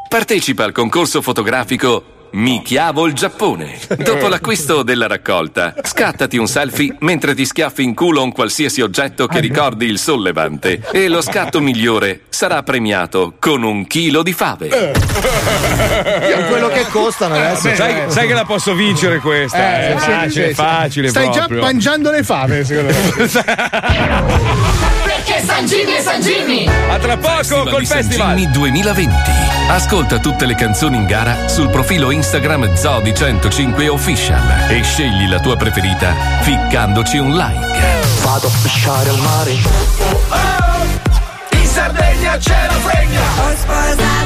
Partecipa al concorso fotografico Mi chiavo il Giappone. Dopo l'acquisto della raccolta, scattati un selfie mentre ti schiaffi in culo un qualsiasi oggetto che ricordi il sollevante e lo scatto migliore sarà premiato con un chilo di fave. Con quello che costano adesso. sai, sai che la posso vincere questa? Eh, è sì, facile, sì, facile Stai proprio. già mangiando le fame, secondo me. (laughs) C'è San Jimmy e San Jimmy! A tra poco col di festival. San Jimmy 2020. Ascolta tutte le canzoni in gara sul profilo Instagram Zodi 105 Official e scegli la tua preferita ficcandoci un like. Vado a pisciare al mare. In Sardegna c'è la fregna. Ho sposato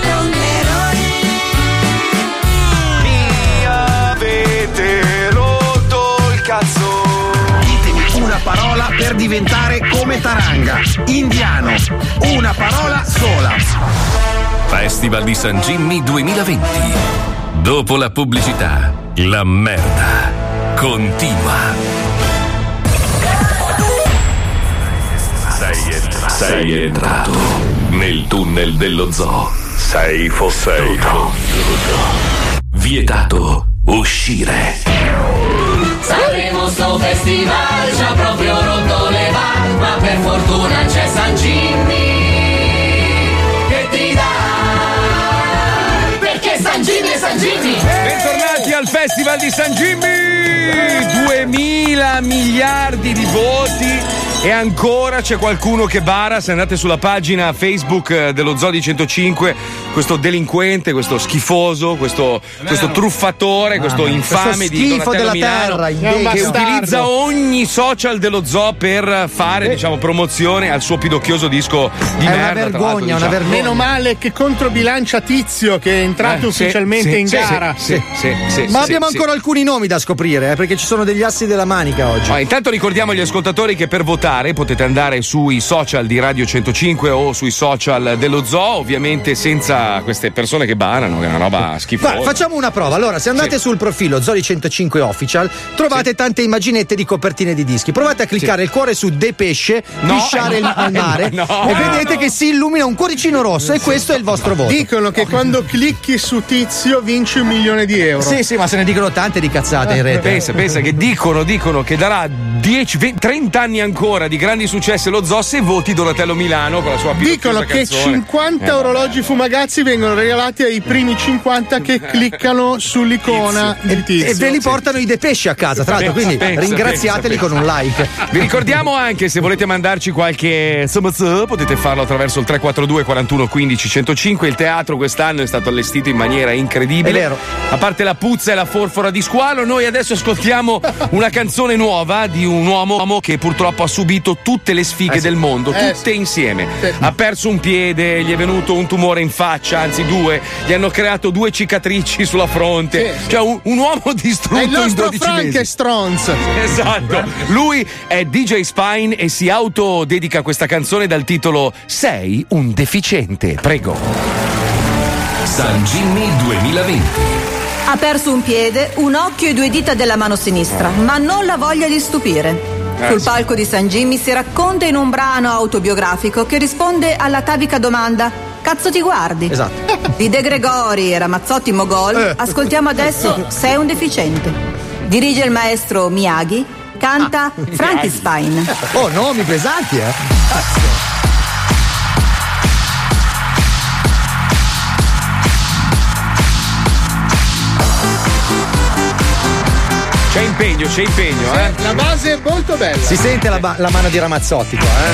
parola per diventare come Taranga. Indiano. Una parola sola. Festival di San Jimmy 2020. Dopo la pubblicità, la merda continua. Sei entrato, sei entrato nel tunnel dello zoo. Sei fosseito. Vietato uscire. Sanremo sto festival ci ha proprio rotto le balle, ma per fortuna c'è San Jimmy che ti dà. Perché San Jimmy è San Jimmy! Bentornati al Festival di San Jimmy! 2000 miliardi di voti e ancora c'è qualcuno che bara. Se andate sulla pagina Facebook eh, dello Zodi 105, questo delinquente, questo schifoso, questo, questo truffatore, questo infame di schifo della Milano, terra, che imbecille. utilizza ogni social dello zoo per fare diciamo, promozione al suo pidocchioso disco di merda. tra l'altro, diciamo. Meno male che controbilancia Tizio che è entrato Eh, ufficialmente sì, in sì, gara. sì, sì, sì, Ma sì, abbiamo sì. ancora alcuni nomi da scoprire, eh, perché ci sono degli assi della manica oggi. Ma intanto ricordiamo agli ascoltatori che per votare potete andare sui social di Radio 105 o sui social dello zoo, ovviamente senza queste persone che barano, che è una roba schifosa. Guarda, facciamo una prova. Allora, se andate Sì. sul profilo Zoli 105 Official, trovate tante immaginette di copertine di dischi. Provate a cliccare il cuore su De Pesce, No, pisciare no, al mare no, e vedete no. che si illumina un cuoricino rosso e questo è il vostro voto. Dicono che quando clicchi su Tizio vinci un milione di euro. Sì, sì, ma se ne dicono tante di cazzate in rete. Pensa, pensa che dicono, dicono che darà 10, 20, 30 anni ancora di grandi successi allo zoo se voti Donatello Milano con la sua Dicono pidocchiosa che canzone. 50 Eh, orologi fumagazzi vengono regalati ai primi 50 che (laughs) cliccano sull'icona di Tizio. E ve li portano i De Pesce a casa, tra l'altro, Pensa, quindi pensa, ringraziateli pensa, con un like. (laughs) Vi ricordiamo anche se volete mandarci qualche potete farlo attraverso il 342 41 15 105. Il teatro quest'anno è stato allestito in maniera incredibile. È vero. A parte la puzza e la forfora di squalo, noi adesso ascoltiamo una canzone nuova di un uomo che purtroppo ha subito tutte le sfighe Eh sì. del mondo, Eh tutte sì. insieme. Sì. Ha perso un piede, gli è venuto un tumore in faccia, anzi due, gli hanno creato due cicatrici (laughs) sulla fronte. Sì. Cioè un, un uomo (laughs) distrutto È il in nostro 12 mesi. Frankenstronz. Esatto, lui è DJ Spine e si autodedica questa canzone dal titolo Sei un deficiente. Prego. San Jimmy 2020. Ha perso un piede, un occhio e due dita della mano sinistra, ma non la voglia di stupire. Eh, Sul palco di San Jimmy si racconta in un brano autobiografico che risponde alla tavica domanda Cazzo ti guardi? Esatto. (laughs) Di De Gregori e Ramazzotti Mogol Eh. ascoltiamo adesso (laughs) Sei un deficiente. Dirige il maestro Miyagi, canta Frankenstein. Oh, nomi pesanti, eh. C'è impegno, c'è impegno, eh. La base è molto bella. Si sente la, ba- la mano di Ramazzotti qua, eh.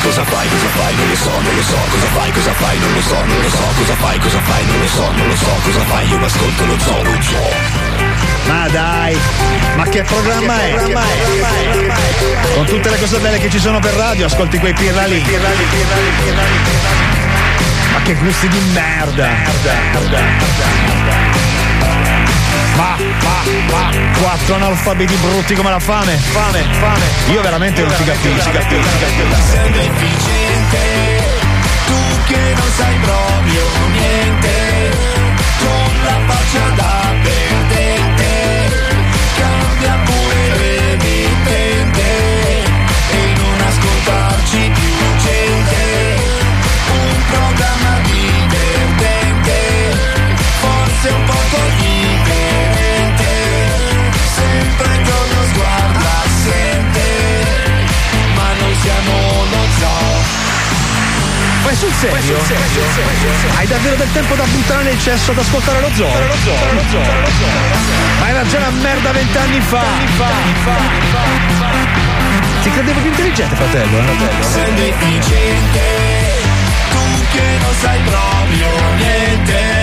Cosa fai, cosa fai, non lo so, non lo so, cosa fai, cosa fai, non lo so, non lo so, cosa fai, cosa fai, non lo so, non lo so, cosa fai, io ascolto lo zoo, lo zoo. Ma dai, ma che programma è? Con tutte le cose belle che ci sono per radio, ascolti quei pirla lì. Ma che gusti di merda. Ma, ma, ma, quattro analfabeti brutti come la fame, fame, fame. Io veramente non ti capisco, capisco, Sei un deficiente, tu che non sai proprio niente, con la faccia da è sul serio? Hai davvero del tempo da buttare nel cesso ad ascoltare lo zoo? Ma era già una merda vent'anni fa. Ti credevo più intelligente, fratello, eh? Sei deficiente, tu che non sai proprio niente,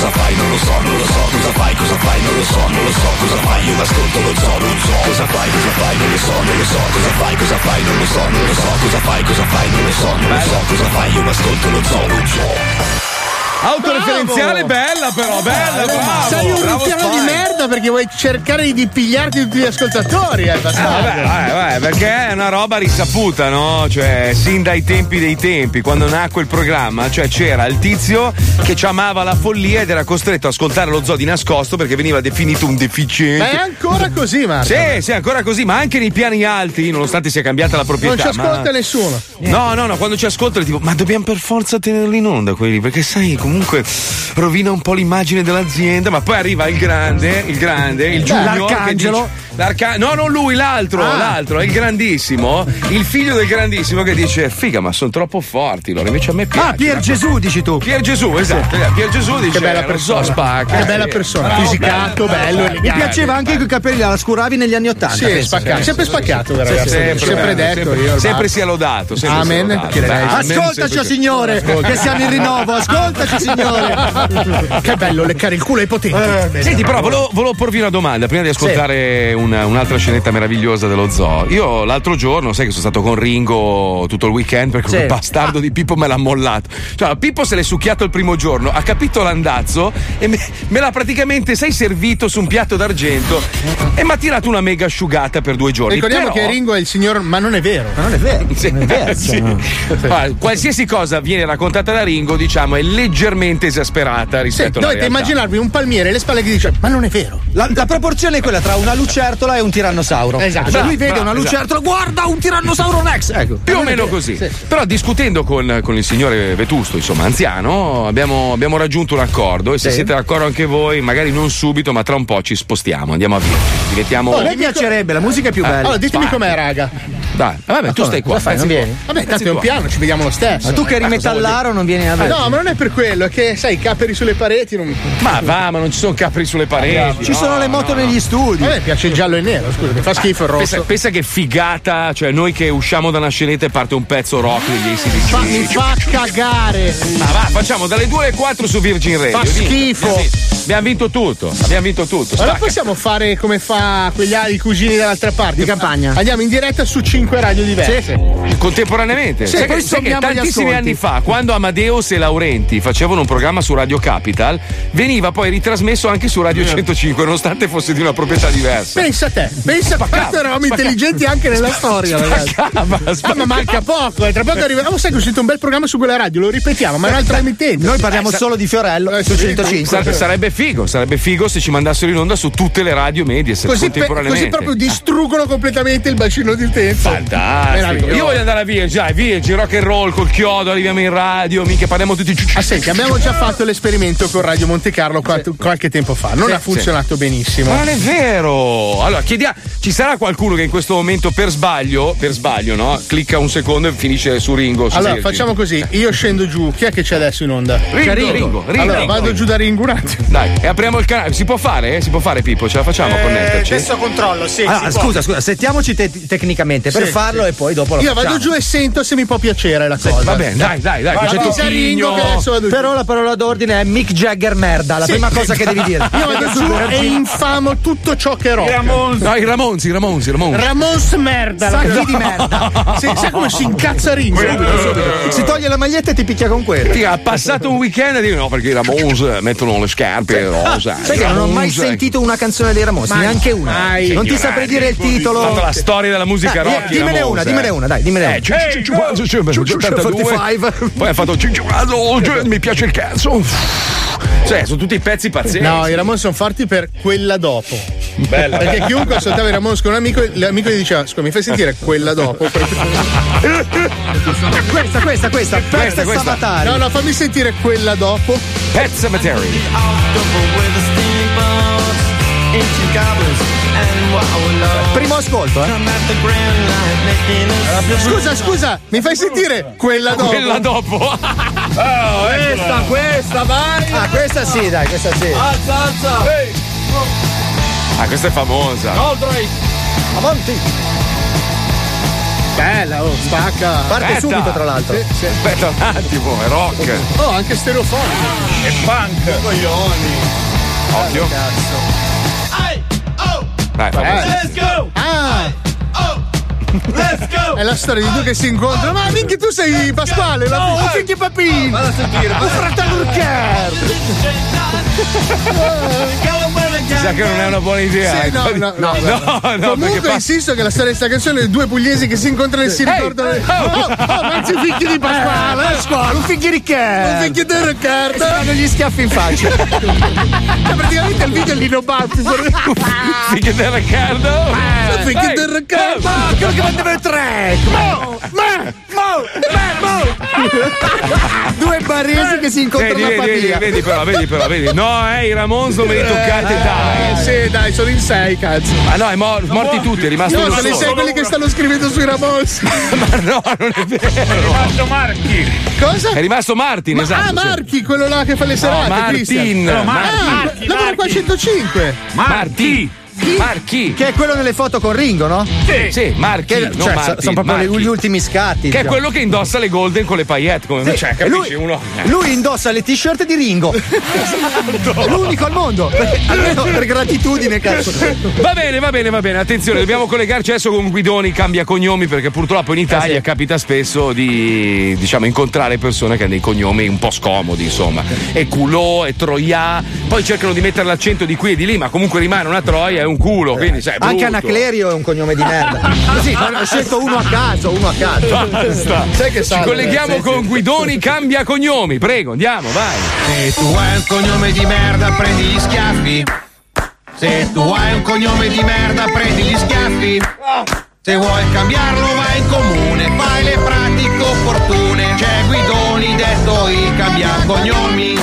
Cosa fai, cosa fai, non lo so, non lo so Cosa fai, cosa fai, non lo so, non lo so Cosa fai, io ascolto lo zoo, lo zoo Cosa fai, cosa fai, non lo so, non lo so Cosa fai, cosa fai, non lo so, non lo so Cosa fai, cosa fai, non lo so, non lo so Cosa fai, io ascolto lo zoo, lo zoo Autoreferenziale bella però, bella, bravo. Sei un ruffiano di merda perché vuoi cercare di pigliarti tutti gli ascoltatori, eh, Eh, bastardo. vabbè, vabbè, vabbè, perché è una roba risaputa, no? Cioè, sin dai tempi dei tempi, quando nacque il programma, cioè c'era il tizio che ci amava la follia ed era costretto ad ascoltare lo zoo di nascosto perché veniva definito un deficiente. Ma è ancora così, Marco. Sì, sì, ancora così, ma anche nei piani alti, nonostante sia cambiata la proprietà. Non ci ascolta ma- nessuno. No, no, no, quando ci ascoltano tipo, ma dobbiamo per forza tenerli in onda quelli, perché sai, comunque rovina un po' l'immagine dell'azienda, ma poi arriva il grande, il grande, il che L'arcangelo. dice- no, non lui, l'altro, Ah. l'altro, il grandissimo, il figlio del grandissimo che dice, figa, ma sono troppo forti loro, invece a me piace. Ah, Pier Gesù, dici tu. Pier Gesù, esatto, eh, Pier Gesù dice, Che bella "Lo persona. so, spacca. Che bella Sì. persona. Bravo, Fisicato, bello, Mi elegante. piaceva anche con i capelli la scuravi negli anni Ottanta. Sì, penso. spaccato. Sempre spaccato, Sì, ragazzi. sempre, Sempre, detto sempre, io. sempre sia lodato. sempre sia Amen. lodato. Direi. Beh, Ascoltaci, sempre- signore, che siamo in rinnovo. Ascoltaci, signore. (laughs) Che bello leccare il culo ai potenti. Senti, però volevo, volevo porvi una domanda prima di ascoltare una- un'altra scenetta meravigliosa dello zoo. Io l'altro giorno, sai che sono stato con Ringo tutto il weekend perché Sì. quel bastardo di Pippo me l'ha mollato. Cioè, Pippo se l'è succhiato il primo giorno, ha capito l'andazzo e me, me l'ha praticamente, sai, servito su un piatto d'argento e mi ha tirato una mega asciugata per due giorni. Ricordiamo Però- che Ringo è il signor, ma non è vero. Ma non è vero. Sì, Non è vero. (laughs) sì. Guarda, qualsiasi cosa viene raccontata da Ringo, diciamo, è leggermente esasperata Sì, rispetto alla dovete realtà. immaginarvi un palmiere alle spalle che dice: Ma non è vero. La, la proporzione è quella tra una lucertola e un tirannosauro. Esatto. Cioè, lui Bravo, vede una bravo, lucertola, guarda un tirannosauro Rex. Ecco. Più o meno così. Però discutendo con, con il signore Vetusto, insomma, anziano, abbiamo, abbiamo raggiunto un accordo e se Sì. siete d'accordo anche voi, magari non subito, ma tra un po' ci spostiamo, andiamo a Virgin. Diventiamo. Oh, mi piacerebbe, la musica è più bella. Allora, ditemi Vai. com'è, raga. Dai, vabbè, tu stai qua. Fai? Non vieni? Vabbè, tanto è un piano, ci vediamo lo stesso. Ma tu che eri Eh, metallaro non vieni a vedere. No, ma non è per quello, è che sai, i caperi sulle pareti non. Ma va, ma non ci sono capri sulle pareti. Ci no, sono le moto no. negli studi. A me piace il giallo e il nero, scusa, mi fa schifo il Pensa, rosso. pensa che figata, cioè noi che usciamo da una scenetta e parte un pezzo rock degli ACDC. Fa- mi fa cagare. Ma va, facciamo dalle 2 alle 4 su Virgin Radio. Fa schifo. Abbiamo vinto. Abbiamo vinto tutto. Abbiamo vinto tutto. Allora Stacca. possiamo fare come fa quegli altri cugini dall'altra parte. Di campagna. Andiamo in diretta su cinque radio diverse. Contemporaneamente. Sì, sai poi che, sai che tantissimi anni fa, quando Amadeus e Laurenti facevano un programma su Radio Capital, veniva poi ritrasmesso anche su Radio 105, nonostante fosse di una proprietà diversa. Pensa a te, pensa a quanto eravamo spaccava. intelligenti anche nella storia, ragazzi. Ah, ma manca poco, eh. tra poco arriva. Oh, sai che è uscito un bel programma su quella radio, lo ripetiamo, ma è un'altra emittente. Noi parliamo Eh, sa- solo di Fiorello Eh, su sì, 105. Sare- sarebbe figo, sarebbe figo se ci mandassero in onda su tutte le radio medie Così, pe- così proprio distruggono completamente il bacino di utenza. Fantastico. Io voglio andare a Virgin, dai, Virgin, rock and roll col chiodo, arriviamo in radio, mica parliamo tutti. Ah, senti, abbiamo già fatto l'esperimento con Radio Monte Carlo qualche, tempo fa. Non ha funzionato benissimo. Ma non è vero! Allora, chiediamo, ci sarà qualcuno che in questo momento per sbaglio, per sbaglio, no? Clicca un secondo e finisce su Ringo. su Allora, Virgin. facciamo così: io scendo giù. Chi è che c'è adesso in onda? Ringo, C'è Ringo, Ringo, allora, Ringo, vado Ringo. giù da Ringo un attimo. Dai, e apriamo il canale. Si può fare? eh? Si può fare, Pippo? Ce la facciamo a connetterci? adesso controllo, sì. Allora, si può. scusa, scusa, settiamoci te- tecnicamente per Sì, farlo sì. e poi dopo lo Io vado giù e sento se mi può piacere la cosa. Va bene, dai, dai, dai. Vai, c'è Ringo che adesso vado giù. Però la parola d'ordine è Mick Jagger merda, la Sì. prima cosa che devi dire. Io vado giù e infamo tutto ciò che è rock. No, i Ramonzi, i Ramonzi, i Ramonzi. Ramos merda. Sacchi di merda. Sì, sai come si incazza Ringo? Si toglie la maglietta e ti picchia con quello. Figa, ha passato un weekend e dico no perché i Ramones mettono le scarpe rosa. Sai che non ho mai sentito una canzone dei Ramos, Mai. neanche una. Mai. Non ti saprei dire il titolo. la storia della musica rock. dimmene una, eh. dimmene una, dai, dimmene una. Eh, c'è- c'è- c'è- c'è- c'è- c'è- c'è- 45. Poi ha fatto "Ciccio, cazzo, cioè, mi piace il cazzo. Cioè, sono tutti pezzi pazzeschi. No, i Ramon sono forti per quella dopo. Bella. Perché chiunque ascoltava i Ramon con un amico, l'amico gli diceva: Scusa, mi fai sentire quella dopo? (laughs) questa, questa, questa, Pet Sabatari. No, no, fammi sentire quella dopo. Pet Cemetery. Primo ascolto, eh. Scusa, scusa, mi fai sentire quella dopo? Quella dopo. (laughs) questa, questa, vai! Ah, questa sì, dai, questa sì. Alza, alza! Ah, questa è famosa. Avanti. Bella, oh, spacca. Parte Aspetta. subito, tra l'altro. Sì, sì. Aspetta un attimo, è rock. Oh, anche stereofonico. E punk. Coglioni. Occhio. Dai, famosa. Let's go! Ah! Let's go! (laughs) È la storia di due che si incontrano. Ma minchia, tu sei Pasquale, la no, figli Papino! Vado a sentire, il fratello Riccardo! Sa che non è una buona idea. Sì, no, ecco. no, no, no, no, Comunque perché fa- insisto che la storia di sta canzone è due pugliesi che si incontrano e si ricordano. oh. Oh, oh, mazzi figli di Pasquale! Eh, scuola, un figlio di Un Riccardo. figlio di Riccardo! Fanno gli schiaffi in faccia. (laughs) Cioè, praticamente il video è Lino Baffi. Figlio del Riccardo. Un figlio di Riccardo! Ma quello che mandava il track. Mo! Mo! Ma! Mo! Due baresi che si incontrano Vedi, a vedi, vedi, però, vedi però, vedi. No, eh, i Ramon non me li toccate, Eh, dai. sì, dai, sono in sei, cazzo. Ah no, è mor- morti tutti, è rimasto No, uno sono in sei quelli che stanno scrivendo sui Ramos. (laughs) Ma no, non è vero. Rimasto Marchi. Cosa? È rimasto Martin, Ma- esatto. ah, sì. Marchi, quello là che fa le serate. Martin. Christian. No, Marchi, Ah, Marchi, lavora qua a Marchi. 105. Marchi. Marchi. Che è quello nelle foto con Ringo, no? Sì, sì, Marchi. Che, non cioè, Martin, sono proprio Marchi. gli ultimi scatti. Che è diciamo. quello che indossa le golden con le paillette. Come Sì, cioè, capisci? lui, Uno. eh. lui indossa le t-shirt di Ringo. (laughs) È l'unico al mondo. Almeno per gratitudine, cazzo. Va bene, va bene, va bene. Attenzione, dobbiamo collegarci adesso con Guidoni cambia cognomi perché purtroppo in Italia Eh sì. capita spesso di diciamo incontrare persone che hanno dei cognomi un po' scomodi, insomma. E culò, e troia, poi cercano di mettere l'accento di qui e di lì, ma comunque rimane una troia un culo, quindi sai, è Anche. Anaclerio è un cognome di merda. (laughs) Così, ho scelto uno a caso, uno a caso. Basta. Sai che Ci colleghiamo sì, con sì. Guidoni cambia cognomi, prego, andiamo, vai. Se tu hai un cognome di merda, prendi gli schiaffi. Se tu hai un cognome di merda, prendi gli schiaffi. Se vuoi cambiarlo, vai in comune, fai le pratiche opportune. C'è Guidoni, detto i cambia cognomi.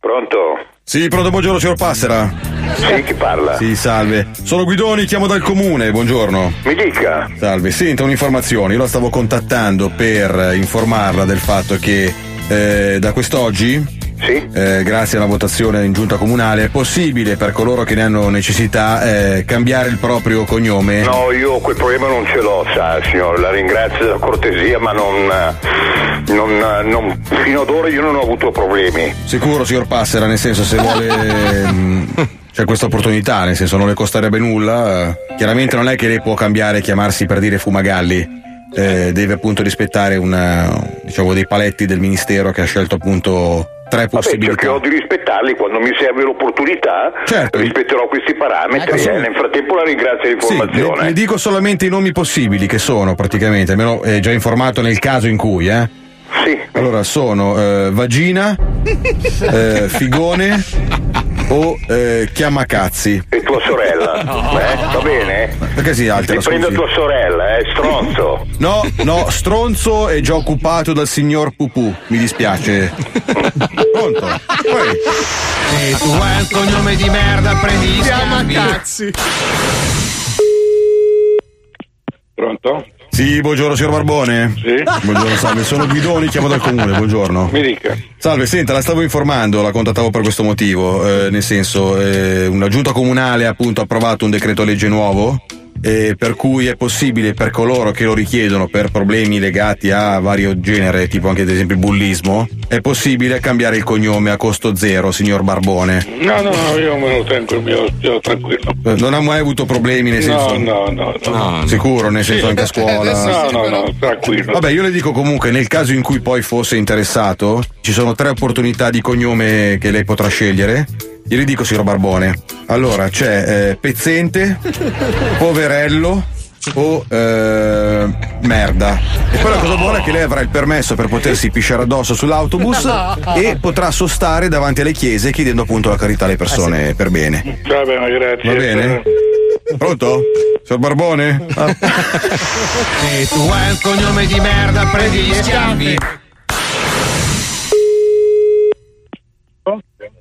Pronto? Sì, pronto, buongiorno signor Passera. Sì, chi parla? Sì, salve. Sono Guidoni, chiamo dal comune, buongiorno. Mi dica. Salve, senta un'informazione, io la stavo contattando per informarla del fatto che eh, da quest'oggi, Sì? eh, grazie alla votazione in giunta comunale, è possibile per coloro che ne hanno necessità eh, cambiare il proprio cognome. No, io quel problema non ce l'ho, sa, signore. La ringrazio della cortesia, ma non, eh, non, eh, non- fino ad ora io non ho avuto problemi. Sicuro, signor Passera, nel senso se vuole... ehm, (laughs) C'è questa opportunità, nel senso non le costerebbe nulla. Chiaramente non è che lei può cambiare e chiamarsi per dire Fumagalli. eh, deve appunto rispettare una, diciamo, dei paletti del ministero che ha scelto appunto tre Vabbè, possibilità. cercherò di rispettarli quando mi serve l'opportunità. Certo. Rispetterò questi parametri. Ecco, eh. Nel frattempo la ringrazio Sì, le, dell'informazione. le dico solamente i nomi possibili che sono praticamente, almeno è già informato nel caso in cui, eh. Sì. Allora sono eh, vagina, (laughs) eh, figone (laughs) o eh, chiamacazzi. E tua sorella? (laughs) eh? Va bene? Perché si altera? Ti prendo tua sorella, eh, stronzo. No, no, stronzo è già occupato dal signor Pupù, mi dispiace. Pronto? Poi. Se tu hai un cognome di merda, prendi gli Chiama cazzi. Pronto? Sì, buongiorno signor Barbone. Sì. Buongiorno, salve, sono Guidoni, chiamo dal comune, buongiorno. Mi dica. Salve, senta, la stavo informando, la contattavo per questo motivo, eh, nel senso, eh, una giunta comunale ha appunto approvato un decreto legge nuovo, eh, per cui è possibile per coloro che lo richiedono per problemi legati a vario genere, tipo anche ad esempio il bullismo, è possibile cambiare il cognome a costo zero, signor Barbone. No, no, no, io me lo tengo il mio, io tranquillo. Eh, Non ha mai avuto problemi nel senso... No, no, no, no. Sicuro, nel senso Sì. anche a scuola. No, no, no, tranquillo. Vabbè, io le dico comunque, nel caso in cui poi fosse interessato, ci sono tre opportunità di cognome che lei potrà scegliere. Glieli dico, signor Barbone. Allora, c'è eh, pezzente, (laughs) poverello o eh, merda. E poi la cosa buona è che lei avrà il permesso per potersi pisciare addosso sull'autobus e potrà sostare davanti alle chiese chiedendo appunto la carità alle persone per bene. Va bene, grazie. Va bene? Pronto? Signor Barbone? Ah. (laughs) Se tu hai un cognome di merda, prendi gli schiaffi.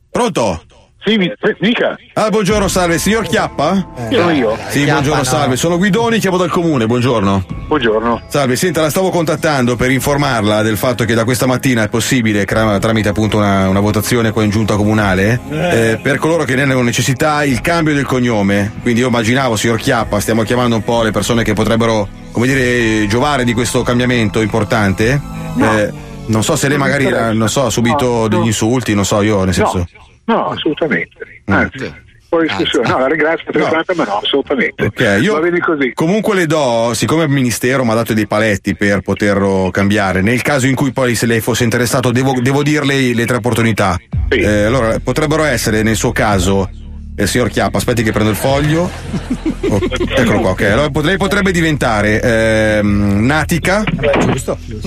Pronto? Sì, mi, dica. Ah, buongiorno, salve, signor Chiappa? Sono io. Sì, Chiappa, buongiorno, no. salve. Sono Guidoni, chiamo dal comune, buongiorno. Buongiorno. Salve, senta, la stavo contattando per informarla del fatto che da questa mattina è possibile, tramite appunto una, una votazione con giunta comunale, eh, per coloro che ne hanno necessità, il cambio del cognome. Quindi io immaginavo, signor Chiappa, stiamo chiamando un po' le persone che potrebbero, come dire, giovare di questo cambiamento importante. Eh, non so se lei magari, eh, non so, ha subito degli insulti, non so io, nel senso. No, assolutamente. Anzi, fuori discussione. No, la ringrazio per la telefonata, ma no, assolutamente. Ok, io Va bene così. comunque le do, siccome il ministero mi ha dato dei paletti per poterlo cambiare, nel caso in cui poi se lei fosse interessato devo, devo dirle le tre opportunità. Eh, allora, potrebbero essere nel suo caso, eh, signor Chiappa, aspetti che prendo il foglio. (laughs) Oh, eccolo qua, ok. Allora, pot- lei potrebbe diventare ehm, natica,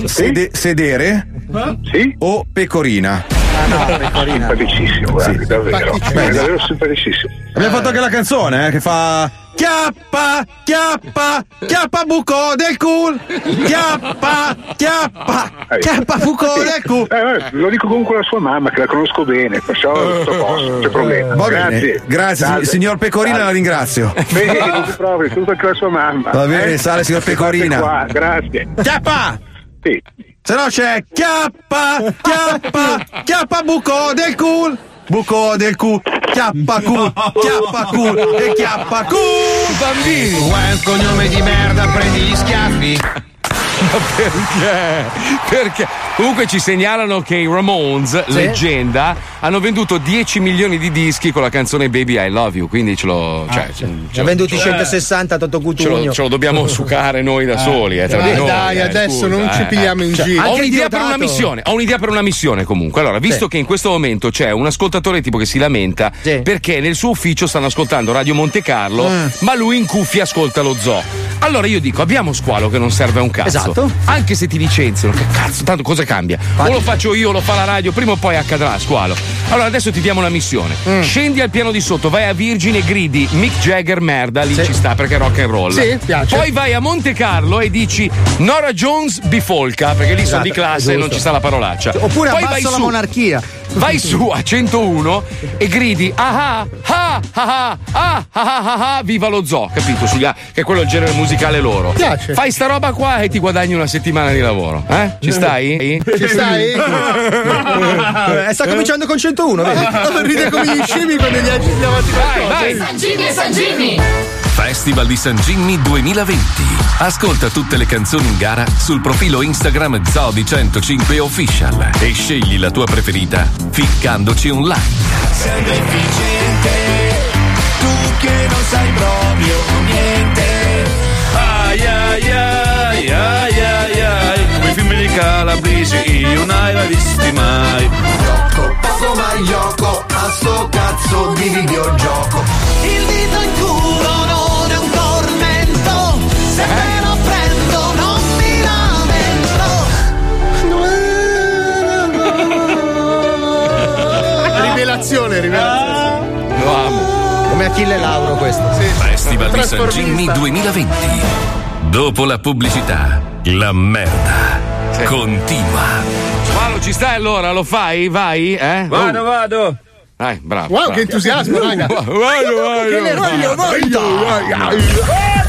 sede- sedere o pecorina. Simpaticissimo, guardi, davvero. Beh, È davvero simpaticissimo. Abbiamo fatto anche la canzone eh, che fa Chiappa, chiappa, chiappa buco del cul. Chiappa, chiappa, chiappa buco del cul. Eh, lo dico comunque alla sua mamma che la conosco bene, perciò a posto, non c'è problema. Va bene, Grazie. grazie, Salve. signor Pecorina, la ringrazio. Bene, non si provi, tutto anche la sua mamma. Va bene, eh? sale, signor Pecorina. Qua, grazie. Chiappa! Sì. Se no c'è chiappa, chiappa, chiappa buco del cul. Buco del cu, chiappa cu, chiappa cu e chiappa cu. Bambini! Hai un cognome di merda, prendi gli schiaffi. Ma perché? Perché? Comunque ci segnalano che i Ramones, Sì. leggenda, hanno venduto 10 milioni di dischi con la canzone Baby I Love You, quindi ce lo. Cioè, ce, Ne ce ha lo- venduti ce- 160 Toto ce lo, Cutugno. ce lo dobbiamo (laughs) sucare noi da soli, eh, tra Dai, noi. dai, eh, adesso scusa, non ci eh, pigliamo in Cioè, giro. Ho un'idea per una missione. Ho un'idea per una missione comunque. Allora, visto Sì. che in questo momento c'è un ascoltatore tipo che si lamenta perché nel suo ufficio stanno ascoltando Radio Monte Carlo, Mm. ma lui in cuffia ascolta lo zoo. Allora io dico, abbiamo squalo che non serve a un cazzo. Esatto. Anche se ti licenziano, che cazzo, tanto cosa cambia? O lo faccio io, lo fa la radio, prima o poi accadrà, squalo. Allora adesso ti diamo una missione. Mm. Scendi al piano di sotto, vai a Virgine e gridi Mick Jagger merda, lì ci sta perché è rock and roll. Sì, piace. Poi vai a Monte Carlo e dici Nora Jones bifolca, perché lì sono Esatto, di classe e non ci sta la parolaccia. Oppure Poi vai abbasso la su- monarchia vai su a 101 e gridi ah ah, ah ah ah ah ah ah ah viva lo zoo, capito? Sugli a, che è quello il genere musicale loro. Piace. Fai sta roba qua e ti guadagni una settimana di lavoro, eh? Ci stai? Ci stai? Eh, sta cominciando con 101, vedi? Eh. Ride come gli scemi quando gli agiti davanti a Vai, vai. San Jimmy, San Jimmy. Festival di San Jimmy 2020 Ascolta tutte le canzoni in gara sul profilo Instagram Zodi 105 Official e scegli la tua preferita ficcandoci un like. Sei deficiente, tu che non sai proprio niente. Ai ai ai ai ai ai Come i film di Calabresi io non l'hai visti mai Poco ma gioco a sto cazzo di videogioco. Il dito in culo non è un tormento, se me lo prendo non mi lamento. Rivelazione, rivelazione. Lo amo. Come Achille Lauro questo. Festival di San Jimmy 2020. Dopo la pubblicità, la merda continua. Squalo ci stai allora? Lo fai? Vai? Eh? Vado, vado Dai, bravo. Wow, bravo. che entusiasmo, raga. Vado, vado. Che ne voglio, voglio.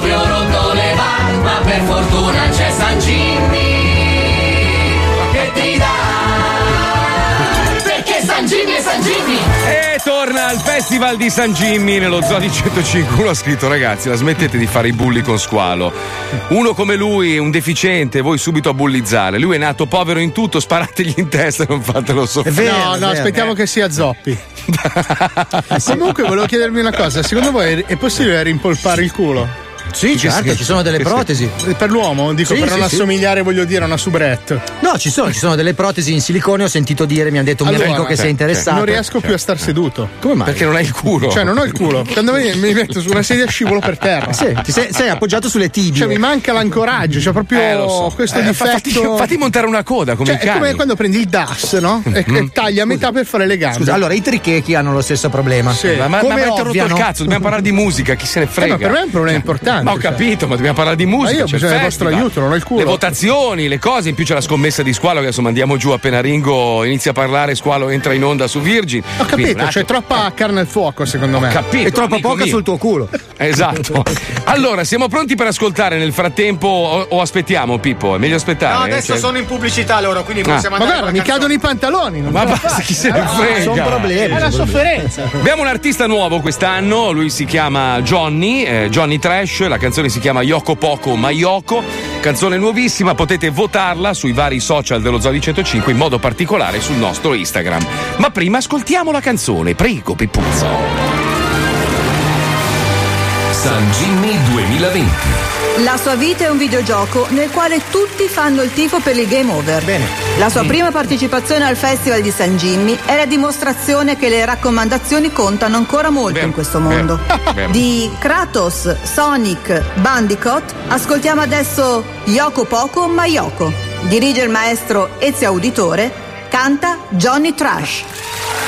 per fortuna c'è San Jimmy Che ti dà? Perché San Jimmy è San Jimmy E torna al Festival di San Jimmy nello Zoo di 105 uno ha scritto ragazzi la smettete di fare i bulli con squalo. Uno come lui un deficiente voi subito a bullizzare. Lui è nato povero in tutto sparategli in testa e non fatelo soffrire no, no, aspettiamo che sia Zoppi. (laughs) Comunque volevo chiedermi una cosa, secondo voi è- è possibile rimpolpare il culo? Sì, certo, ci sono delle protesi. Per l'uomo, dico, Sì, per sì, non sì. assomigliare, voglio dire, a una soubrette. No, ci sono, ci sono delle protesi in silicone, ho sentito dire, mi hanno detto un mio Allora, amico che certo, interessato. Non riesco più a star seduto. Come mai? Perché non hai il culo. Cioè, non ho il culo. Quando mi, mi metto su una sedia scivolo per terra. Sì, ti sei, sei appoggiato sulle tibie. Cioè, mi manca l'ancoraggio, c'è proprio Eh, lo so. questo Eh, difetto. fatti- fatti montare una coda come cioè, i è come quando prendi il DAS, no? E, e tagli a metà per fare le gambe. Scusa, allora i trichechi hanno lo stesso problema. Sì. Ma, ma, Come ma avete rotto il cazzo, dobbiamo parlare di musica, chi se ne frega. Eh, ma per me è un problema importante. Ma ho cioè. capito, ma dobbiamo parlare di musica. Ma io ho bisogno del vostro aiuto, non ho il culo. Le votazioni, le cose, in più c'è la scommessa di Squalo che adesso mandiamo giù appena Ringo inizia a parlare, Squalo entra in onda su Virgin. Ho capito, c'è attimo. troppa carne al fuoco, secondo me. capito, E troppa poca mio. sul tuo culo. Esatto. (laughs) Allora, siamo pronti per ascoltare nel frattempo o, o aspettiamo, Pippo? È meglio aspettare. No, eh? adesso Cioè- sono in pubblicità loro, quindi Ah. possiamo Ma andare. guarda, con mi canzone. cadono i pantaloni. Non Ma basta, chi se ne Ah, frega. Sono problemi. È la sofferenza. Abbiamo un artista nuovo quest'anno, lui si chiama Johnny, eh, Johnny Trash, la canzone si chiama Yoko Poco Mayoko, canzone nuovissima, potete votarla sui vari social dello Zoo di 105, in modo particolare sul nostro Instagram. Ma prima ascoltiamo la canzone, prego Pippuzzo. San Jimmy 2020. La sua vita è un videogioco nel quale tutti fanno il tifo per il game over. La sua prima partecipazione al Festival di San Jimmy è la dimostrazione che le raccomandazioni contano ancora molto Vero, in questo mondo. vero. (laughs) Di Kratos, Sonic, Bandicoot, ascoltiamo adesso Yoko Poco ma Yoko. Dirige il maestro Ezio Auditore, canta Johnny Trash.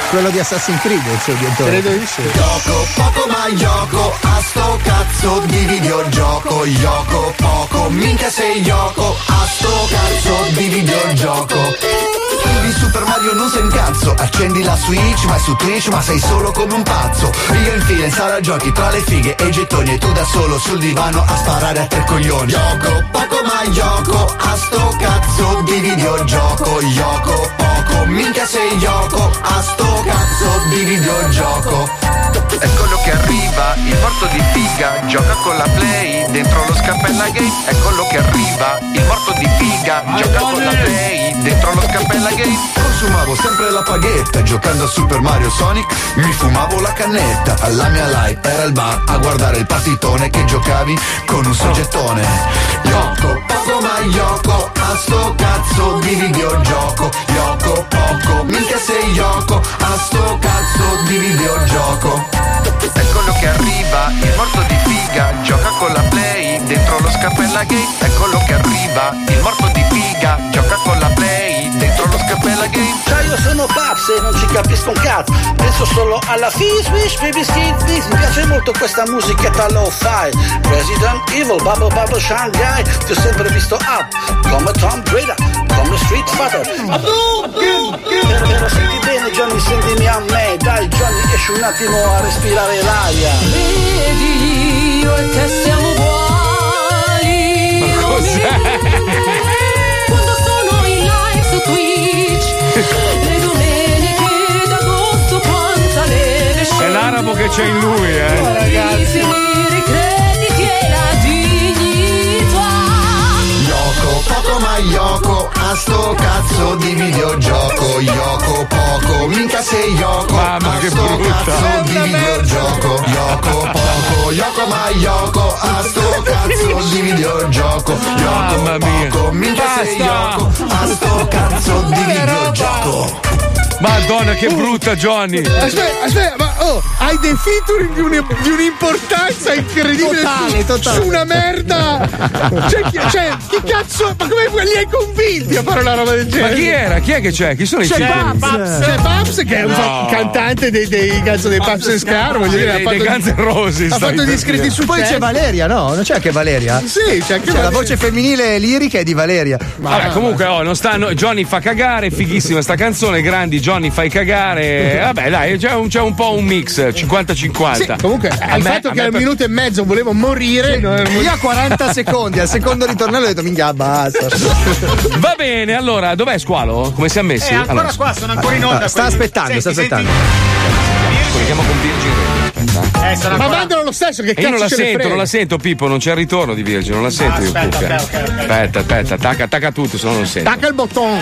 Quello di Assassin's Creed, il suo direttore. Credo di sì. Yoko poco ma Yoko a sto cazzo di videogioco Yoko poco, minchia sei Yoko a sto cazzo di videogioco di Super Mario non sei un cazzo Accendi la Switch, vai su Twitch ma sei solo come un pazzo. Io infine in sala giochi tra le fighe e i gettoni E tu da solo sul divano a sparare a tre coglioni. Yoko, poco ma Yoko A sto cazzo di videogioco. Yoko, poco, minchia sei Yoko A sto cazzo di videogioco. Eccolo che arriva, il morto di figa, gioca con la play, dentro lo scappella gay. Eccolo che arriva, il morto di figa, gioca con la play, dentro lo scappella gay. Consumavo sempre la paghetta Giocando a Super Mario Sonic Mi fumavo la cannetta La mia life era il bar A guardare il partitone Che giocavi con un soggettone Yoko, poco ma Yoko A sto cazzo di videogioco Yoko, poco Minchia sei Yoko A sto cazzo di videogioco Eccolo che arriva, il morto di figa, gioca con la play, dentro lo scappella gay. Eccolo che arriva, il morto di figa, gioca con la play, gay. Cioè io sono Babs e non ci capisco un cazzo. Penso solo alla Fizz, Wish, Baby Fizz Mi piace molto questa musichetta lo-fi. Resident Evil, Bubble Bubble Shanghai. Ti ho sempre visto up Come Tom Raider, come Street Fighter. Però, però senti bene Johnny, sentimi a me. Dai Johnny, esci un attimo a respirare l'aria. Vedi io e te siamo uguali. Ma cos'è? L'arabo che c'è in lui, eh. I finire i crediti e la dignità Yoko, poco ma Yoko A sto cazzo di videogioco Yoko, poco Minchia sei Yoko Mamma, A che brutta. cazzo di videogioco Yoko, poco Yoko ma Yoko A sto cazzo di videogioco Yoko, Mamma mia. poco Minchia sei Basta. Yoko A sto cazzo di videogioco Madonna, che brutta, Johnny. Aspetta, aspetta, ma oh, hai dei featuring di, un- di un'importanza incredibile Totale, su, totale. su una merda. Cioè, chi, cioè, chi cazzo, ma come li hai convinti a fare una roba del Ma genere? chi era? Chi è che c'è? Chi sono i C'è? Babs, c'è Babs che è un No. cantante dei, dei cazzo dei Babs and Scar, voglio dire, ha Dei- fatto, dei Guns N' Roses, ha fatto gli iscritti su Poi c'è Valeria, no? Non c'è anche Valeria? Sì, c'è anche C'è la Valeria. voce femminile lirica è di Valeria. Vabbè, comunque, oh, non stanno. Johnny fa cagare, fighissima sta canzone. Grandi, Johnny fai cagare. (laughs) Vabbè, dai, c'è un, c'è un po' un mix 50-50. Sì, comunque, A il me- fatto che al per- minuto e mezzo volevo morire. era- Io a 40 secondi, al secondo ritornello ho detto minchia basta. Va bene, allora, dov'è Squalo? Come si è messi? Eh, ancora Allora, qua, sono ancora in onda. sta quelli- aspettando, sta Senti, aspettando. senti. colleghiamo con Virgin Aspetta. Ma mandalo lo stesso, che E cazzo io non la sento, non la sento, Pippo, non c'è il ritorno di Virgin, non la sento io. aspetta, cuffia. ok, ok, ok. Aspetta, aspetta, attacca, attacca tutto, se no non lo sento. Tacca il bottone.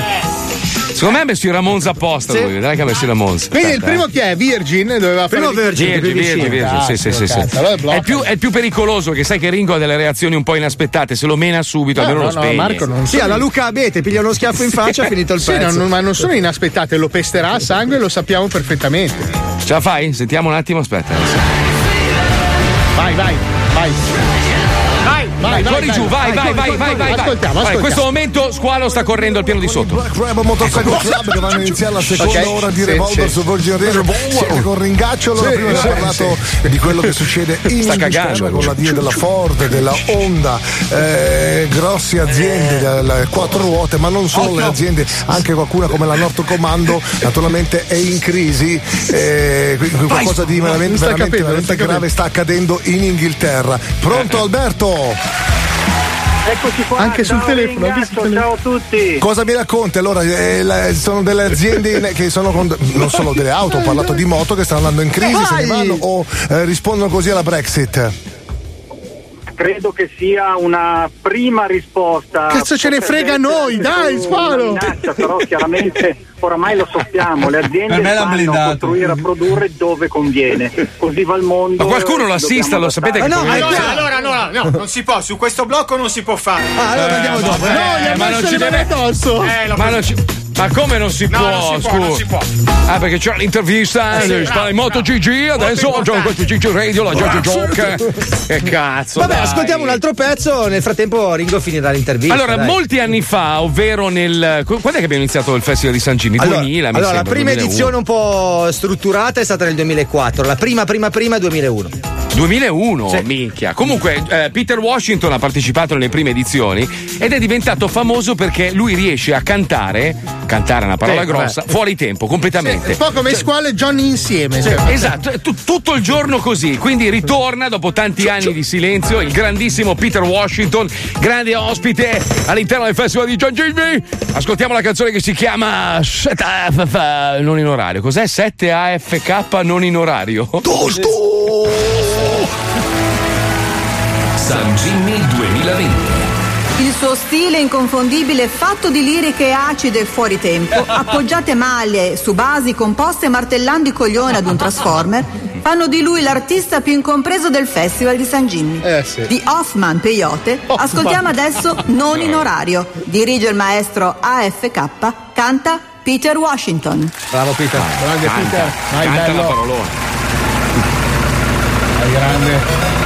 Secondo me ha messo i Ramones apposta Sì. lui, dai che ha messo i Ramones. Quindi il Aspetta, primo eh. chi è? Virgin? Doveva fare Primo Virgin, Virgin, Virgin, Virgin, sì, sì, sì, sì. Cazzo, allora. È il, più, è più pericoloso che sai che Ringo ha delle reazioni un po' inaspettate, se lo mena subito, No, almeno no, lo no, spegne. Marco non Sì, alla Luca Abete, piglia uno schiaffo in faccia, (laughs) ha finito il Sì, pezzo. non- ma non sono inaspettate, lo pesterà a sangue, lo sappiamo perfettamente. Ce la fai? Sentiamo un attimo, aspetta. 拜拜拜 Vai, vai, vai. Corri giù, vai, vai, vai, vai, vai. Ascoltiamo, vai. Vai, In ascoltiamo. questo momento Squalo sta correndo al piano di sotto. Club Motorcycle Club che vanno a iniziare la seconda Ok, ora di Revolver su Virgin Radio. Siete con Ringaccio, allora prima sì, abbiamo parlato di quello che succede in Inghilterra con la DIE della Ford, della Honda, eh, grosse aziende delle quattro ruote, ma non solo le aziende, anche qualcuna come la Norto Comando naturalmente è in crisi, eh, quindi qualcosa di veramente, grave sta accadendo in Inghilterra. Pronto Alberto? Eccoci qua. Anche sul ciao telefono, anche sul telefono. ciao a tutti. Cosa mi racconti? Allora, eh, la- sono delle aziende che sono con, non solo delle auto, ho parlato di moto che stanno andando in crisi, se ne vanno o eh, rispondono così alla Brexit. Credo che sia una prima risposta. Cazzo ce ne frega noi, dai, una sparo! minaccia, però chiaramente oramai lo sappiamo, le aziende vanno a blindato. costruire a produrre dove conviene. Così va il mondo. Ma qualcuno lo assista, lo sapete che adattare. probabilmente- Allora, allora, no, no, non si può, su questo blocco non si può fare. Ah, allora andiamo dopo. vabbè, No, gli ha ma messo non ci le mani deve- addosso. Eh, Ma, non ci- ma come non si No, può? non si può, non si può. Ah, perché c'è l'intervista, Eh sì, sta bravo, in MotoGG, adesso Molto gioco questo GG Radio, la Giorgio Joke. Che cazzo. Vabbè, dai. ascoltiamo un altro pezzo. Nel frattempo Ringo finirà l'intervista. Allora, dai. molti anni fa, ovvero nel. Quando è che abbiamo iniziato il Festival di San Gini? Allora, 2000, mi allora, la sembra, prima 2001. edizione un po' strutturata è stata nel 2004, la prima, prima, prima 2001. 2001, Sì. minchia. Comunque, eh, Peter Washington ha partecipato nelle prime edizioni ed è diventato famoso perché lui riesce a cantare, cantare è una parola Sì, grossa, vabbè. fuori tempo, completamente. Un po' come Squalo e Johnny insieme. cioè. Esatto, è tu- tutto il giorno così. Quindi ritorna dopo tanti anni di silenzio il grandissimo Peter Washington, grande ospite all'interno del Festival di John Jimmy. Ascoltiamo la canzone che si chiama 7AFK non in orario. Cos'è 7AFK non in orario? San Jimmy 2020. Il suo stile inconfondibile, fatto di liriche acide e fuori tempo, (laughs) appoggiate male su basi composte martellando i coglioni ad un transformer, fanno di lui l'artista più incompreso del Festival di San Jimmy. Eh, sì. Di Hoffman Peyote, ascoltiamo adesso Non in orario. Dirige il maestro AFK, canta Peter Washington. Bravo Peter. Grande Canta, Peter. Vai, canta bello. la parolona. Vai, grande.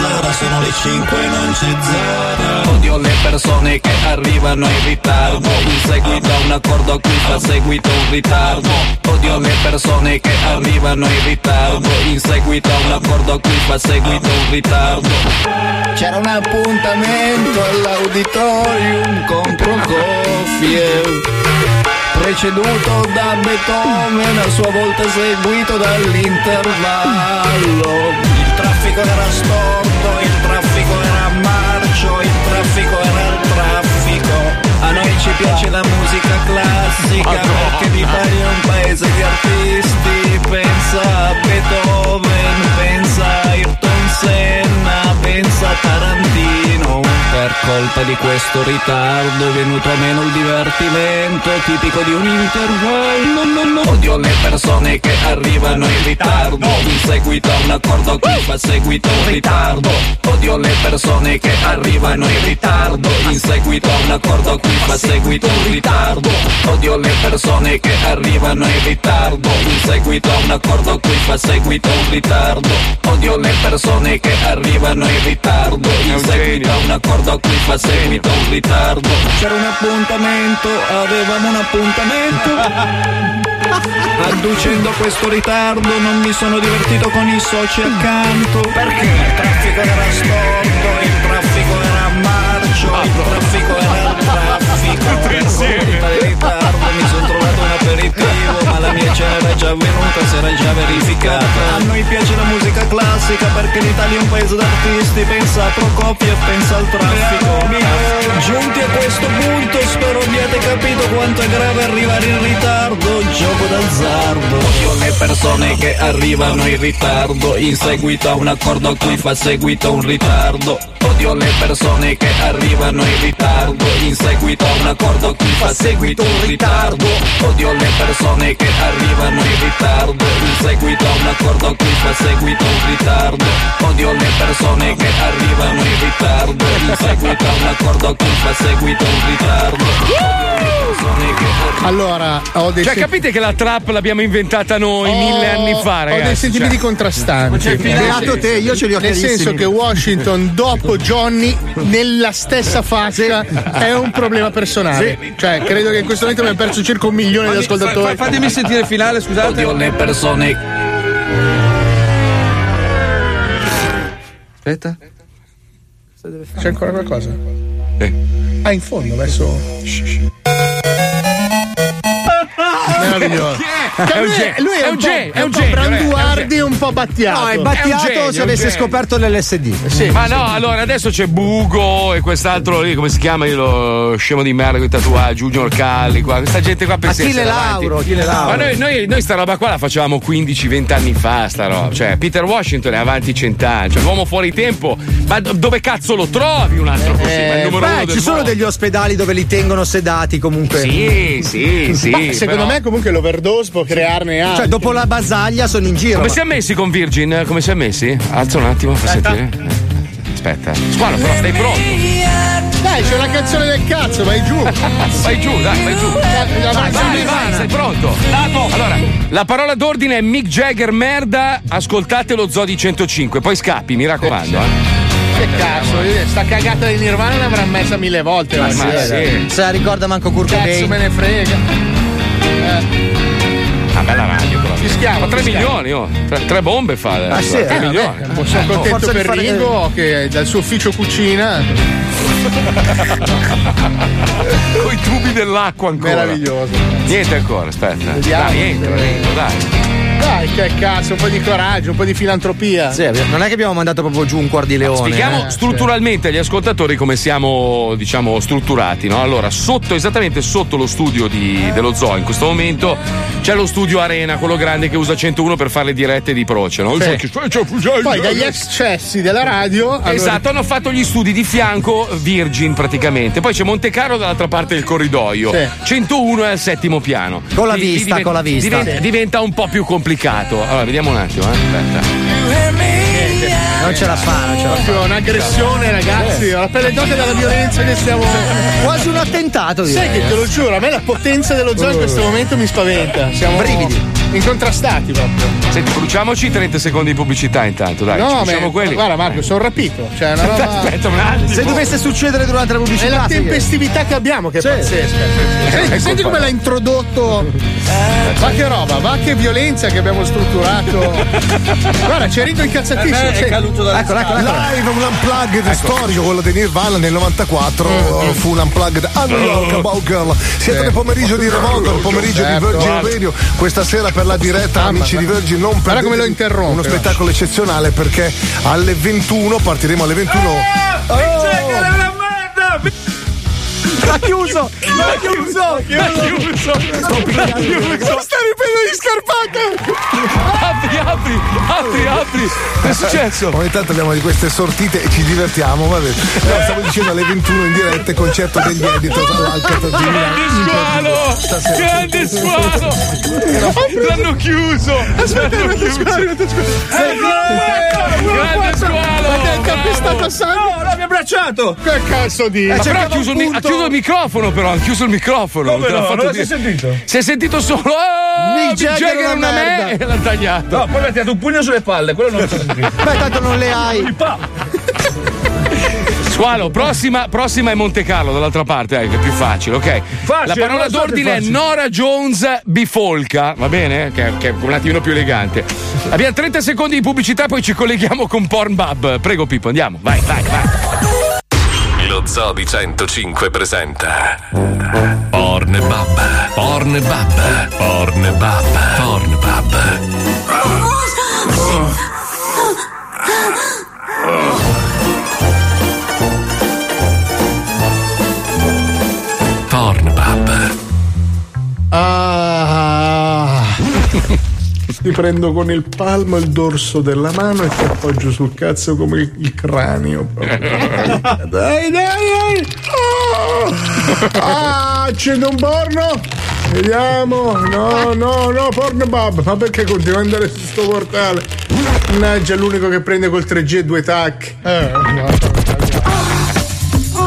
4 da Zara, sono le 5 non c'è Zara. Odio le persone che arrivano in ritardo. In seguito a un accordo a cui fa seguito un ritardo. Odio le persone che arrivano in ritardo. In seguito a un accordo a cui fa seguito un ritardo. C'era un appuntamento all'auditorium con Prokofiev Preceduto da Beethoven, a sua volta seguito dall'intervallo il traffico era storto, il traffico era marcio, il traffico era il traffico. A noi ci piace la musica classica perché l'Italia è un paese di artisti. Pensa a Beethoven, pensa a Ayrton Senna, pensa Tarantino. Per colpa di questo ritardo è venuto a meno il divertimento tipico di un intervallo. No, no. Odio le persone che arrivano in ritardo in seguito a un accordo a cui fa seguito un ritardo. Odio le persone che arrivano in ritardo in seguito a un accordo a cui fa seguito un ritardo. Odio le persone che arrivano in ritardo in seguito a un accordo a cui fa seguito un ritardo. Odio le persone che arrivano in ritardo. In seguito a un accordo a cui fa seguito un ritardo. C'era un appuntamento, avevamo un appuntamento. (laughs) Adducendo questo ritardo non mi sono divertito con i soci accanto. Perché? Il traffico era storto, il traffico era marcio, il traffico era il (laughs) traffico. Del ritardo mi sono trovato un aperitivo Ma la mia cena era già venuta, si era già verificato. A noi piace la musica classica perché l'Italia è un paese d'artisti, pensa a Procopio e pensa al traffico. Giunti a questo punto spero abbiate capito quanto è grave arrivare in ritardo, gioco d'azzardo. Le persone che arrivano in ritardo, in seguito a un accordo a cui fa seguito un ritardo. Odio le persone che arrivano in ritardo, in seguito a un accordo a cui fa seguito un ritardo. Odio le persone che arrivano in ritardo, in seguito a un accordo a cui fa seguito un ritardo. Odio le persone che arrivano in ritardo, in seguito a un accordo cui fa seguito un ritardo. Allora, ho dei Cioè, sen- capite che la trap l'abbiamo inventata noi mille anni fa, Ho ragazzi? dei sentimenti Cioè- contrastanti. c'è il finale. Beato te, io ce li ho Nel chiarissimi. senso che Washington, dopo Johnny, nella stessa fascia, è un problema personale. Cioè, credo che in questo momento abbiamo perso circa un milione di ascoltatori. fatemi sentire il finale, scusate. Odio le persone. Aspetta. C'è ancora qualcosa? Ah, in fondo, verso. Meraviglioso. È un lui, genio, lui è, è un un genio, è un è un genio, Branduardi e un po' Battiato. No, è Battiato genio, se è un avesse scoperto l'LSD. Ma no, allora adesso c'è Bugo e quest'altro lì, come si chiama? Io lo scemo di merda con i tatuaggi, Junior Calli, qua. Questa gente qua pensa Achille. Lauro, Achille Lauro. Ma noi, noi, noi sta roba qua la facevamo 15-20 anni fa, sta roba. Cioè, Peter Washington è avanti cent'anni, cioè l'uomo fuori tempo. Ma do- dove cazzo lo trovi un altro così? ma è il numero beh, ci sono mondo. degli ospedali dove li tengono sedati comunque. Sì, sì, sì. Ma secondo però- me comunque l'overdose può crearne altri. Cioè, dopo la basaglia sono in giro. Come ma- si è messi con Virgin? Come si è messi? Alza un attimo, fa sentire. Aspetta. Squalo, però stai pronto. Dai, c'è una canzone del cazzo, vai giù. (laughs) Vai giù, dai, vai giù. La- la- Vai, vai, vai, sei pronto? Allora, la parola d'ordine è Mick Jagger merda, ascoltate lo Zodi 105, poi scappi, mi raccomando. Eh. Che cazzo, sta cagata di Nirvana l'avrà messa mille volte. Ma la sì, sì. Se la ricorda manco Kurt Cazzo Cobain. me ne frega. Eh, Una bella radio però. Fischiamo, Ma 3 fischiamo. milioni, oh. Tre, tre bombe fa. Ah, sì, 3 eh, milioni. vabbè, sono contento forza di per fare- Ringo che dal suo ufficio cucina. (laughs) Con i tubi dell'acqua ancora. Meraviglioso. Niente ancora, aspetta. Vediamo. Dai, entra, Ringo, dai. Dai, che cazzo, un po' di coraggio, un po' di filantropia. Sì, non è che abbiamo mandato proprio giù un cuor di leone. Spieghiamo eh. strutturalmente agli ascoltatori come siamo, diciamo, strutturati, no? Allora, sotto, esattamente sotto lo studio di- dello zoo in questo momento c'è lo studio Arena, quello grande che usa 101 per fare le dirette di Proce, no? Sì. Poi dagli eccessi della radio. hanno- Esatto, hanno fatto gli studi di fianco Virgin praticamente. Poi c'è Monte Carlo dall'altra parte del corridoio. Sì. 101 è al settimo piano. Con la lì vista, diventa- con la vista. Diventa, Sì. diventa un po' più complicato. Allora, vediamo un attimo, eh. Aspetta. Non ce la fa, non ce la fa. Un'aggressione, ragazzi. Ho la pelle d'oca dalla violenza che stiamo. Quasi un attentato, direi. Sai che te lo giuro, a me la potenza dello zoo in questo momento mi spaventa. Siamo Brividi. Incontrastati proprio. Senti, bruciamoci 30 secondi di pubblicità intanto, dai. no, ma quelli. guarda Marco, sono rapito. Cioè, una roba. (laughs) Aspetta un attimo. Se dovesse succedere durante la È pubblicità. la sì che- tempestività che abbiamo che è Sì. pazzesca. Senti, senti come l'ha introdotto. Va che roba, va che violenza che abbiamo strutturato. Guarda, c'è Rico incazzatissimo. Sì. Eccolo, eccolo, eccolo. Live un unplugged Ecco. storico, quello di Nirvana nel 94 Mm, fu un unplugged a New York About Girl. Siete nel pomeriggio di Revolver, il pomeriggio di Certo. Virgin Radio. Questa sera per la diretta, Mamma, amici di. Virgin, non perdete come lo interrompe, Uno spettacolo eccezionale perché alle 21 partiremo alle 21. L'ha chiuso! L'ha chiuso! L'ha chiuso! L'ha chiuso! Sta riprendendo gli scarpate! Apri, apri, apri, apri! Che è successo? Ogni tanto abbiamo di queste sortite e ci divertiamo, vabbè. No, stavo dicendo alle 21 in diretta concerto degli Milano. Grande squalo! Grande squalo! L'hanno chiuso! Aspetta, L'hanno aspetta, chiuso! aspetta. Grande squalo! Ma che è calpestato a sangue? Abbracciato! Che cazzo di. Ma però ha chiuso, mi- ha chiuso il microfono, però, ha chiuso il microfono. Come te l'ha no? fatto Non si è sentito? Si è sentito solo. Oh, Mick Jagger una me merda. e l'ha tagliato. No, poi mi ha tirato un pugno sulle palle, quello non si è sentito. Beh, tanto non le hai. (laughs) Squalo, prossima, prossima è Monte Carlo, dall'altra parte, eh, che è più facile, ok? Facile, La parola d'ordine è. Nora Jones bifolca, va bene? Che, che è un attimino più elegante. Abbiamo 30 secondi di pubblicità, poi ci colleghiamo con Pornbub. Prego, Pippo, andiamo. Vai, vai, vai. Lo Zoo di 105 presenta Pornbub, Pornbub, Pornbub, Pornbub. Ah. Ti prendo con il palmo il dorso della mano e ti appoggio sul cazzo come il, il cranio. Dai, dai, dai! Oh. Ah, accendo un porno! Vediamo! No, no, no, porno Pornbub! Ma perché continua ad andare su sto portale? Mannaggia, l'unico che prende col 3G e due tac. Eh, no, no, no.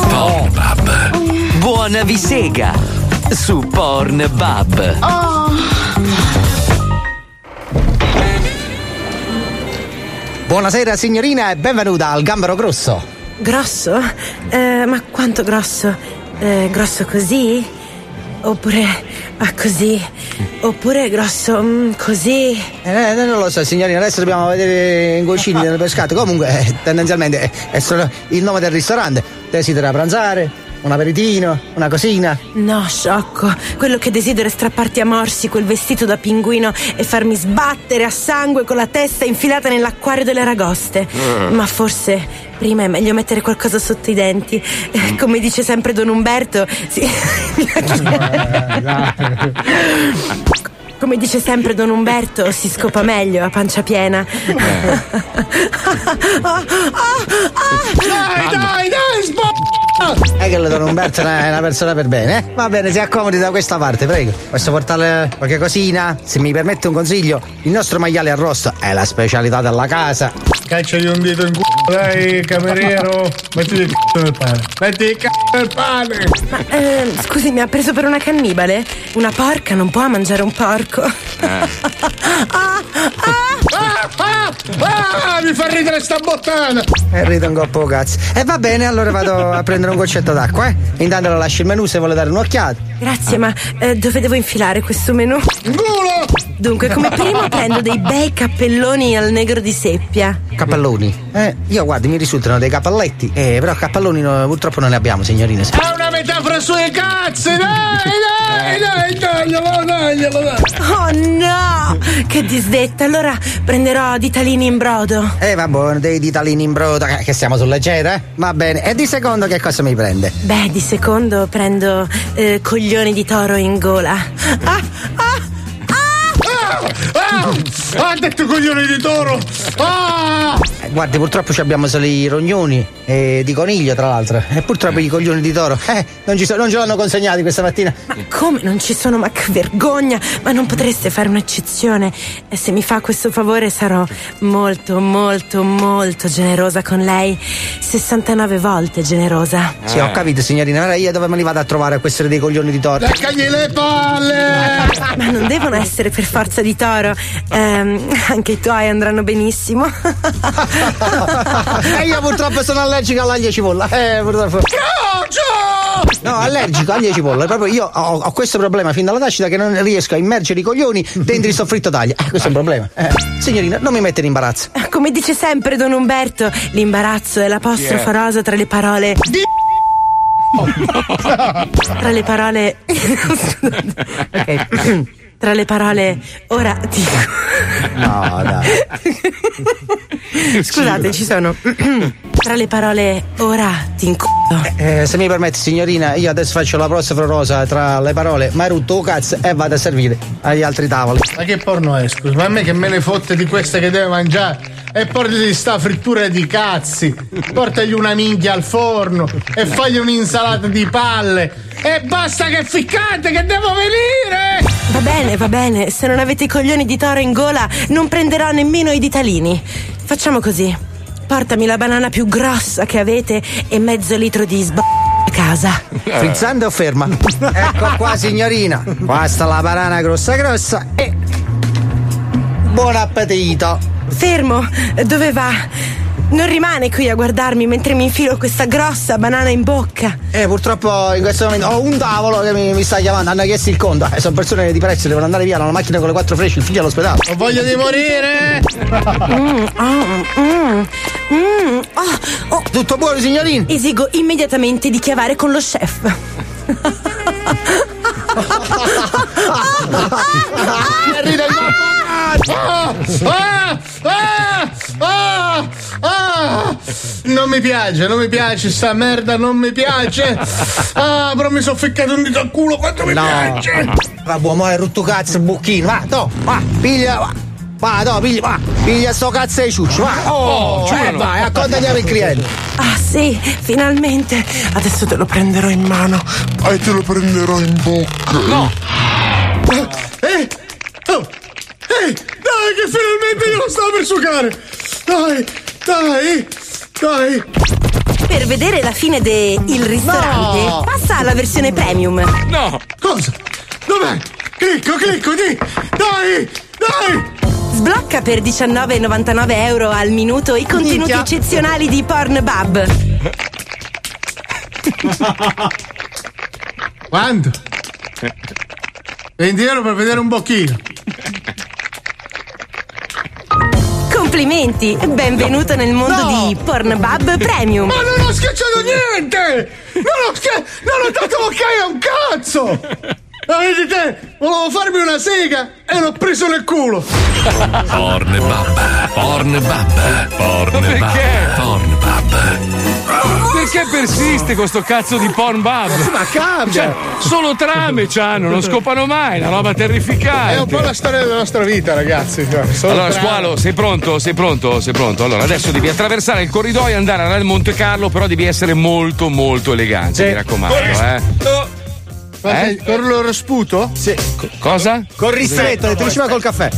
Pornbub! Buona vi sega! Su Pornbub. Buonasera signorina e benvenuta al Gambero Grosso. Grosso? Eh, ma quanto grosso? Eh, grosso così? Oppure ah, così? Oppure grosso mm, così? Eh, non lo so signorina, adesso dobbiamo vedere in cucina del pescato. Comunque, eh, tendenzialmente è, è solo il nome del ristorante. Desidera pranzare? Un aperitino? Una cosina? No, sciocco. Quello che desidero è strapparti a morsi quel vestito da pinguino e farmi sbattere a sangue con la testa infilata nell'acquario delle ragoste. Mm. Ma forse prima è meglio mettere qualcosa sotto i denti. Eh, Come dice sempre Don Umberto, sì. (laughs) Come dice sempre Don Umberto, si scopa meglio a pancia piena. (laughs) Dai, dai, dai, sbocca! È che il Don Umberto è una, è una persona per bene, eh? Va bene, si accomodi da questa parte, prego. Posso portarle qualche cosina? Se mi permette un consiglio, il nostro maiale arrosto è la specialità della casa. Cacciagli un dito in culo, dai, cameriero. Mettiti il c***o nel pane. Metti il c***o nel pane. Ma eh, scusi, mi ha preso per una cannibale? Una porca non può mangiare un porco. (laughs) Ah, ah, ah, mi fa ridere sta bottana. E rido un coppo cazzo. E va bene, allora vado a prendere un goccetto d'acqua, eh? Intanto lo lascio il menù se vuole dare un'occhiata. Grazie, ma eh, dove devo infilare questo menù? Dunque, come primo (laughs) prendo dei bei cappelloni al negro di seppia. Cappelloni? Eh, io guardi, mi risultano dei cappelletti. Eh, però cappelloni no, purtroppo non ne abbiamo, signorine. È una metafora sui cazzi, dai, dai, dai, taglialo, taglialo, dai. Oh no! Che disdetta! Allora prenderò ditalini in brodo. Eh, va buono, dei ditalini in brodo, che- siamo sul leggero, eh? Va bene. E di secondo che cosa mi prende? Beh, di secondo prendo eh, coglioni di toro in gola. Ah, Ah, ha detto coglione di toro. Ah! Eh, guardi, purtroppo ci abbiamo solo i rognoni e di coniglio, tra l'altro. E purtroppo i coglioni di toro. Eh, non, ci so- non ce l'hanno consegnati questa mattina. come non ci sono? Ma che vergogna! Ma non potreste fare un'eccezione? E se mi fa questo favore sarò molto, molto, molto generosa con lei. 69 volte generosa. Sì, ho capito, signorina. Ora io dove me li vado a trovare a questore dei coglioni di toro? Leccagli le palle! Ma non devono essere per forza di toro. Ehm, (laughs) anche i tuoi andranno benissimo. (laughs) e io purtroppo sono allergico all'aglio e cipolla. Eh, purtroppo. No, allergico aglio e cipolla. Proprio io ho, ho questo problema fin dalla nascita che non riesco a immergere i coglioni dentro il soffritto d'aglio. Eh, questo è un problema. Eh, signorina, non mi mette in imbarazzo. Come dice sempre Don Umberto, l'imbarazzo è l'apostrofo Yeah. rosa tra le parole. (laughs) tra le parole. ok. (clears throat) tra le parole. Ora dico. No, dai. Scusate, ci sono. tra le parole. Ora ti (laughs) (clears throat) inculo. Eh, se mi permette, signorina, io adesso faccio la prossima rosa tra le parole Marutto cazzo e vado a servire agli altri tavoli. Ma che porno è, scusa? Ma a me che me ne fotte di queste che deve mangiare? E portati sta frittura di cazzi. Portagli una minchia al forno e fagli un'insalata di palle. E basta che è ficcante, che devo venire! Va bene, va bene. Se non avete i coglioni di toro in gola, non prenderò nemmeno i ditalini. Facciamo così. Portami la banana più grossa che avete e mezzo litro di sb... a casa. (laughs) Frizzante o ferma? ecco qua, signorina. Qua sta la banana grossa grossa e. Buon appetito! Fermo, dove va? Non rimane qui a guardarmi mentre mi infilo questa grossa banana in bocca. Eh, purtroppo in questo momento ho un tavolo che mi, mi sta chiamando, hanno chiesto il conto. Eh, sono persone di prezzo, devono andare via, hanno una macchina con le quattro frecce, il figlio all'ospedale. Ho voglia di morire! Mm, ah, mm, mm, oh, oh. Tutto buono, signorina? Esigo immediatamente di chiavare con lo chef. (laughs) (laughs) Ah, ah, ah, ah, ah. Non mi piace, non mi piace, sta merda non mi piace. Ah, però mi sono ficcato un dito al culo quanto mi No. piace. Va buono, è rotto cazzo il bucchino, va, to, va, piglia, va. Va, no, piglia, va, piglia sto cazzo di ciuccio, va. Oh, eh, giuro. vai, accontagniamo il cliente. Ah sì, finalmente. Adesso te lo prenderò in mano. E te lo prenderò in bocca. No. Eh, oh, eh, dai, che finalmente io lo stavo per sucare. Dai, dai, dai. Per vedere la fine de Il ristorante, No. passa alla versione premium. No. Cosa? Dov'è? Clicco, clicco, di. Dai, dai. Sblocca per 19,99 euro al minuto i contenuti Minchia. eccezionali di Pornbub. Quanto? 20 euro per vedere un bocchino. Complimenti, benvenuto nel mondo di Pornbub Premium. Ma non ho schiacciato niente! Non ho, schi- non ho dato ok a un cazzo! Ma vedi te, volevo farmi una sega e l'ho preso nel culo! Pornbub, Pornbub, Pornbub, perché? Pornbub. Perché persiste questo cazzo di Pornbub? Ma cambia! Cioè, solo trame c'hanno, non scopano mai, una roba terrificante. È un po' la storia della nostra vita, ragazzi. cioè, solo Allora, tra- squalo, sei pronto? Sei pronto? Sei pronto? Allora, adesso devi attraversare il corridoio e andare al Monte Carlo, però devi essere molto, molto elegante, mi raccomando, eh. Eh? Con lo sputo? Sì. Cosa? Con ristretto, le tricima col caffè.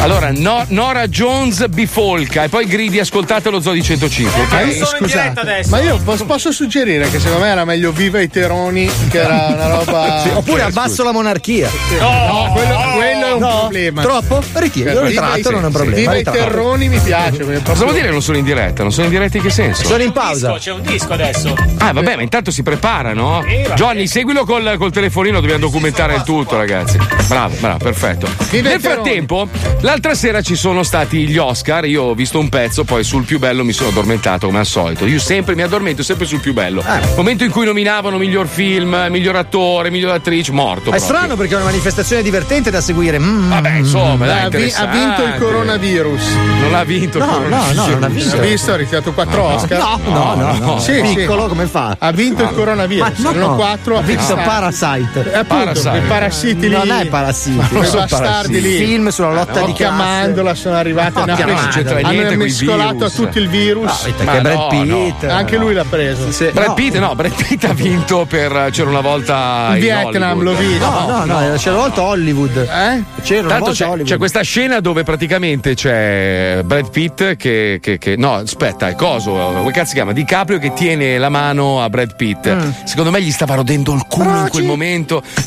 Allora, No- Nora Jones bifolca e poi gridi ascoltate lo Zodi 105, ok? Eh, scusate, ma io posso, posso suggerire che secondo me era meglio Viva i Teroni, che era una roba. (laughs) Sì, oppure abbasso la monarchia. No, quello, quello è un No, problema. troppo? Ritiro, io Viva ritratto, i- non è un problema, Viva i. Terroni mi piace. Cosa vuol dire che non sono in diretta? Non sono in diretta in che senso? Sono in pausa. C'è un disco adesso. Ah, vabbè, ma intanto si preparano. Johnny, seguilo col, col telefonino, dobbiamo documentare il tutto, ragazzi. Bravo, bravo, perfetto. Nel frattempo, l'altra sera ci sono stati gli Oscar. Io ho visto un pezzo, poi sul più bello mi sono addormentato come al solito. Io sempre mi addormento sempre sul più bello. Momento in cui nominavano miglior film, miglior attore, miglior attrice, morto. È proprio. strano perché è una manifestazione divertente da seguire. Mm. Vabbè, insomma, dai, ha, vi- ha vinto il coronavirus. Non l'ha vinto il No, no, coronavirus. no, non ha vinto. Ha visto? Ha ritirato 4 No, no. Oscar? No, no, no, no. Sì, sì. Piccolo come fa? Ha vinto il coronavirus. Ma no, Sono 4 ha vinto Parasite. Eh, appunto, quei parassiti lì. Non è Parassiti. Ma non sono bastardi parassiti. lì. Film sulla lotta No, di classe. Chiamandola sono arrivati. No, preso- c'entra hanno mescolato a tutto il virus. No, Ma Brad Pitt. no. Anche lui l'ha preso. Sì. Brad No. Pitt, no, Brad Pitt ha vinto per c'era una volta In Vietnam, l'ho visto. No, no, no, c'era una volta Hollywood. Eh? C'era una Tanto volta c'è, Hollywood. c'è questa scena dove praticamente c'è Brad Pitt che, che- che- no, aspetta, è coso, come cazzo si chiama? DiCaprio che tiene la mano a Brad Pitt. Mm. Secondo me gli stava rodendo il culo in quel momento.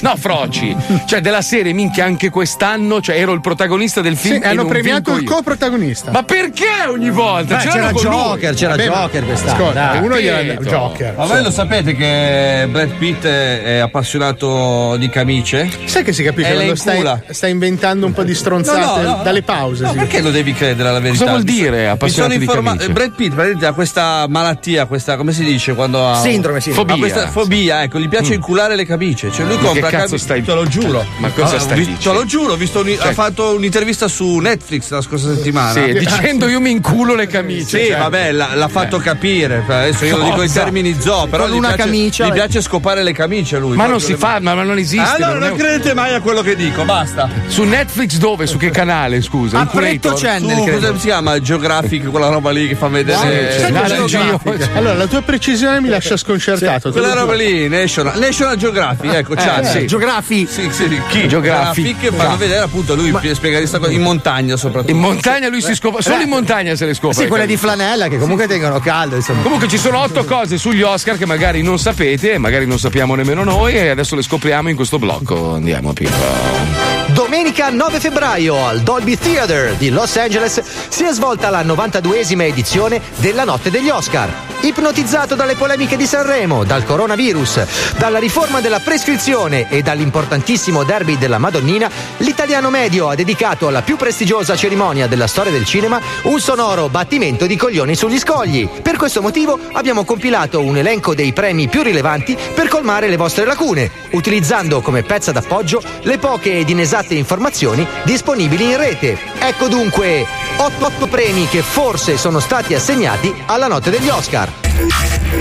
No, Froci. cioè della serie, minchia, anche quest'anno, cioè ero il protagonista del Sì, film e hanno premiato il coprotagonista. Ma perché ogni volta? Beh, Ce c'era. Joker, c'era Vabbè, ma- Joker quest'anno. Ascolta, dai. uno gli era Capito. Joker. Ma voi lo sapete che Brad Pitt è appassionato di camicie? Sai che si capisce quando stai, stai inventando un po' di stronzate No, no, no. dalle pause? No, sì. perché lo devi credere alla verità? Cosa vuol Mi dire, Mi appassionato sono di informato. camicie? Brad Pitt praticamente ha questa malattia, questa come si dice quando ha Sindrome, sindrome. Ha questa fobia, ecco, gli piace inculare le camicie. Cioè lui Ma che compra cazzo camicie. stai- Te lo giuro. Ma cosa Ah, stai dicendo? Te lo giuro, ho visto un- Cioè- ha fatto un'intervista su Netflix la scorsa settimana. Sì, dicendo io mi inculo le camicie. Sì, cioè. vabbè, l'ha, l'ha fatto Eh. capire. Adesso io lo dico in Cosa? termini zoo, però Con gli una piace, camicia- gli piace scopare le camicie lui. Ma non si fa, ma non esiste. Allora non non, è un- credete mai a quello che dico, basta. Su Netflix dove? Su che canale, scusa? A? Pretto Channel, Su, come si chiama? Geographic, quella roba lì che fa vedere. Geographic? Allora, la tua precisione mi lascia sconcertato. Quella roba lì, National, National Geographic, ecco, c'ha. Eh, sì. Geografi. Sì, sì, chi? Geographic. che fanno vedere appunto lui spiega questa cosa in montagna soprattutto. In montagna lui si scopre, solo in montagna se le scopre. Sì, quelle hai di flanella che comunque tengono caldo, insomma. Comunque ci sono otto cose sugli Oscar che magari non sapete, e magari non sappiamo nemmeno noi e adesso le scopriamo in questo blocco. Andiamo Pippo. Domenica 9 febbraio al Dolby Theater di Los Angeles si è svolta la 92esima edizione della Notte degli Oscar. Ipnotizzato dalle polemiche di Sanremo, dal coronavirus, dalla riforma della prescrizione e dall'importantissimo derby della Madonnina, l'italiano medio ha dedicato alla più prestigiosa cerimonia della storia del cinema un sonoro battimento di coglioni sugli scogli. Per questo motivo abbiamo compilato un elenco dei premi più rilevanti per colmare le vostre lacune, utilizzando come pezza d'appoggio le poche ed inesatte informazioni disponibili in rete. Ecco dunque 8 premi che forse sono stati assegnati alla notte degli Oscar.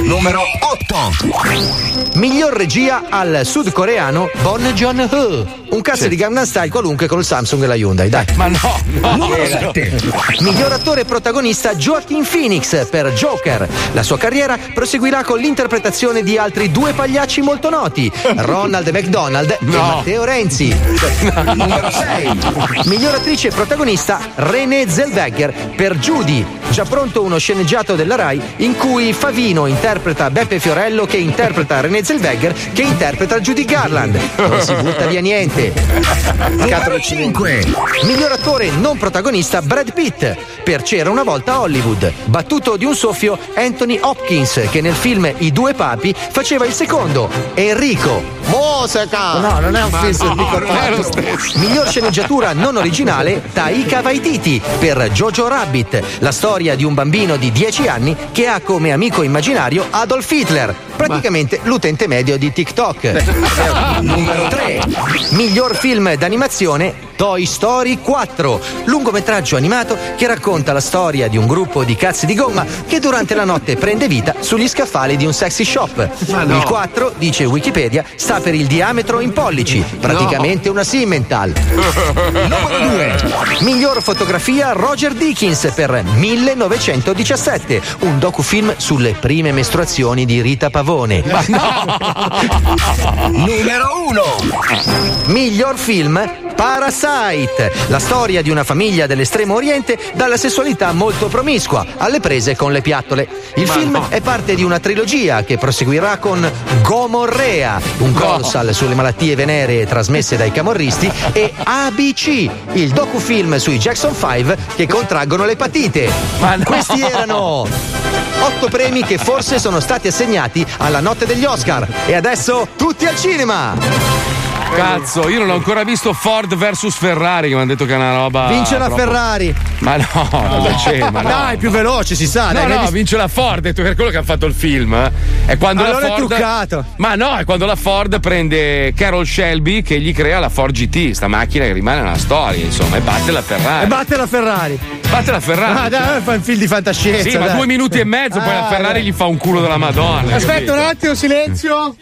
Numero 8. Miglior regia al sudcoreano Bon Joon-ho. Un cazzo di Gangnam Style qualunque con il Samsung e la Hyundai, dai. Ma no, no. Numero 7. Miglior attore protagonista Joaquin Phoenix per Joker. La sua carriera proseguirà con l'interpretazione di altri due pagliacci molto noti, Ronald McDonald e No. Matteo Renzi. Numero 6. Miglior attrice protagonista Renée Zellweger per Judy. Già pronto uno sceneggiato della Rai in cui Favino interpreta Beppe Fiorello che interpreta Renée Zellweger che interpreta Judy Garland. Non si butta via niente. Numero 5. Miglior attore non protagonista Brad Pitt per C'era una volta Hollywood. Battuto di un soffio Anthony Hopkins che nel film I due papi faceva il secondo, Enrico. Mosca! No, non è un film no, Enrico non è lo stesso. Miglior sceneggiatura non originale Taika Waititi per Jojo Rabbit, la storia di un bambino di 10 anni che ha come amico immaginario Adolf Hitler, praticamente l'utente medio di TikTok. (laughs) Numero 3. Miglior film d'animazione Toy Story 4, lungometraggio animato che racconta la storia di un gruppo di cazzi di gomma che durante la notte prende vita sugli scaffali di un sexy shop. Ma no. Il 4, dice Wikipedia, sta per il diametro in pollici, praticamente una Simmental. (laughs) Numero 2. Miglior fotografia Roger Dickens per 1917, un docufilm sulle prime mestruazioni di Rita Pavone. (laughs) Numero 1. Miglior film Parasite, la storia di una famiglia dell'estremo oriente dalla sessualità molto promiscua, alle prese con le piattole. Il Ma film no. è parte di una trilogia che proseguirà con Gomorrea, un consal sulle malattie veneree trasmesse dai camorristi, e ABC, il docufilm sui Jackson 5 che contraggono l'epatite. Questi erano otto premi che forse sono stati assegnati alla notte degli Oscar. E adesso tutti al cinema! Cazzo, io non ho ancora visto Ford vs Ferrari che mi hanno detto che è una roba. Vince la troppo- Ferrari. Ma no, cosa c'è? Ma (laughs) no. Dai, più veloce, si sa. No, dai, no, vince la Ford, detto per quello che ha fatto il film. eh. È quando Allora la è Ford. truccato. Ma no, è quando la Ford prende Carol Shelby che gli crea la Ford GT, sta macchina che rimane una storia, insomma, e batte la Ferrari. E batte la Ferrari. Batte la Ferrari. Ah, dai, fa un film di fantascienza. Sì, ma dai. due minuti e mezzo, poi la Ah, Ferrari gli fa un culo della Madonna. Aspetta capito? un attimo, silenzio.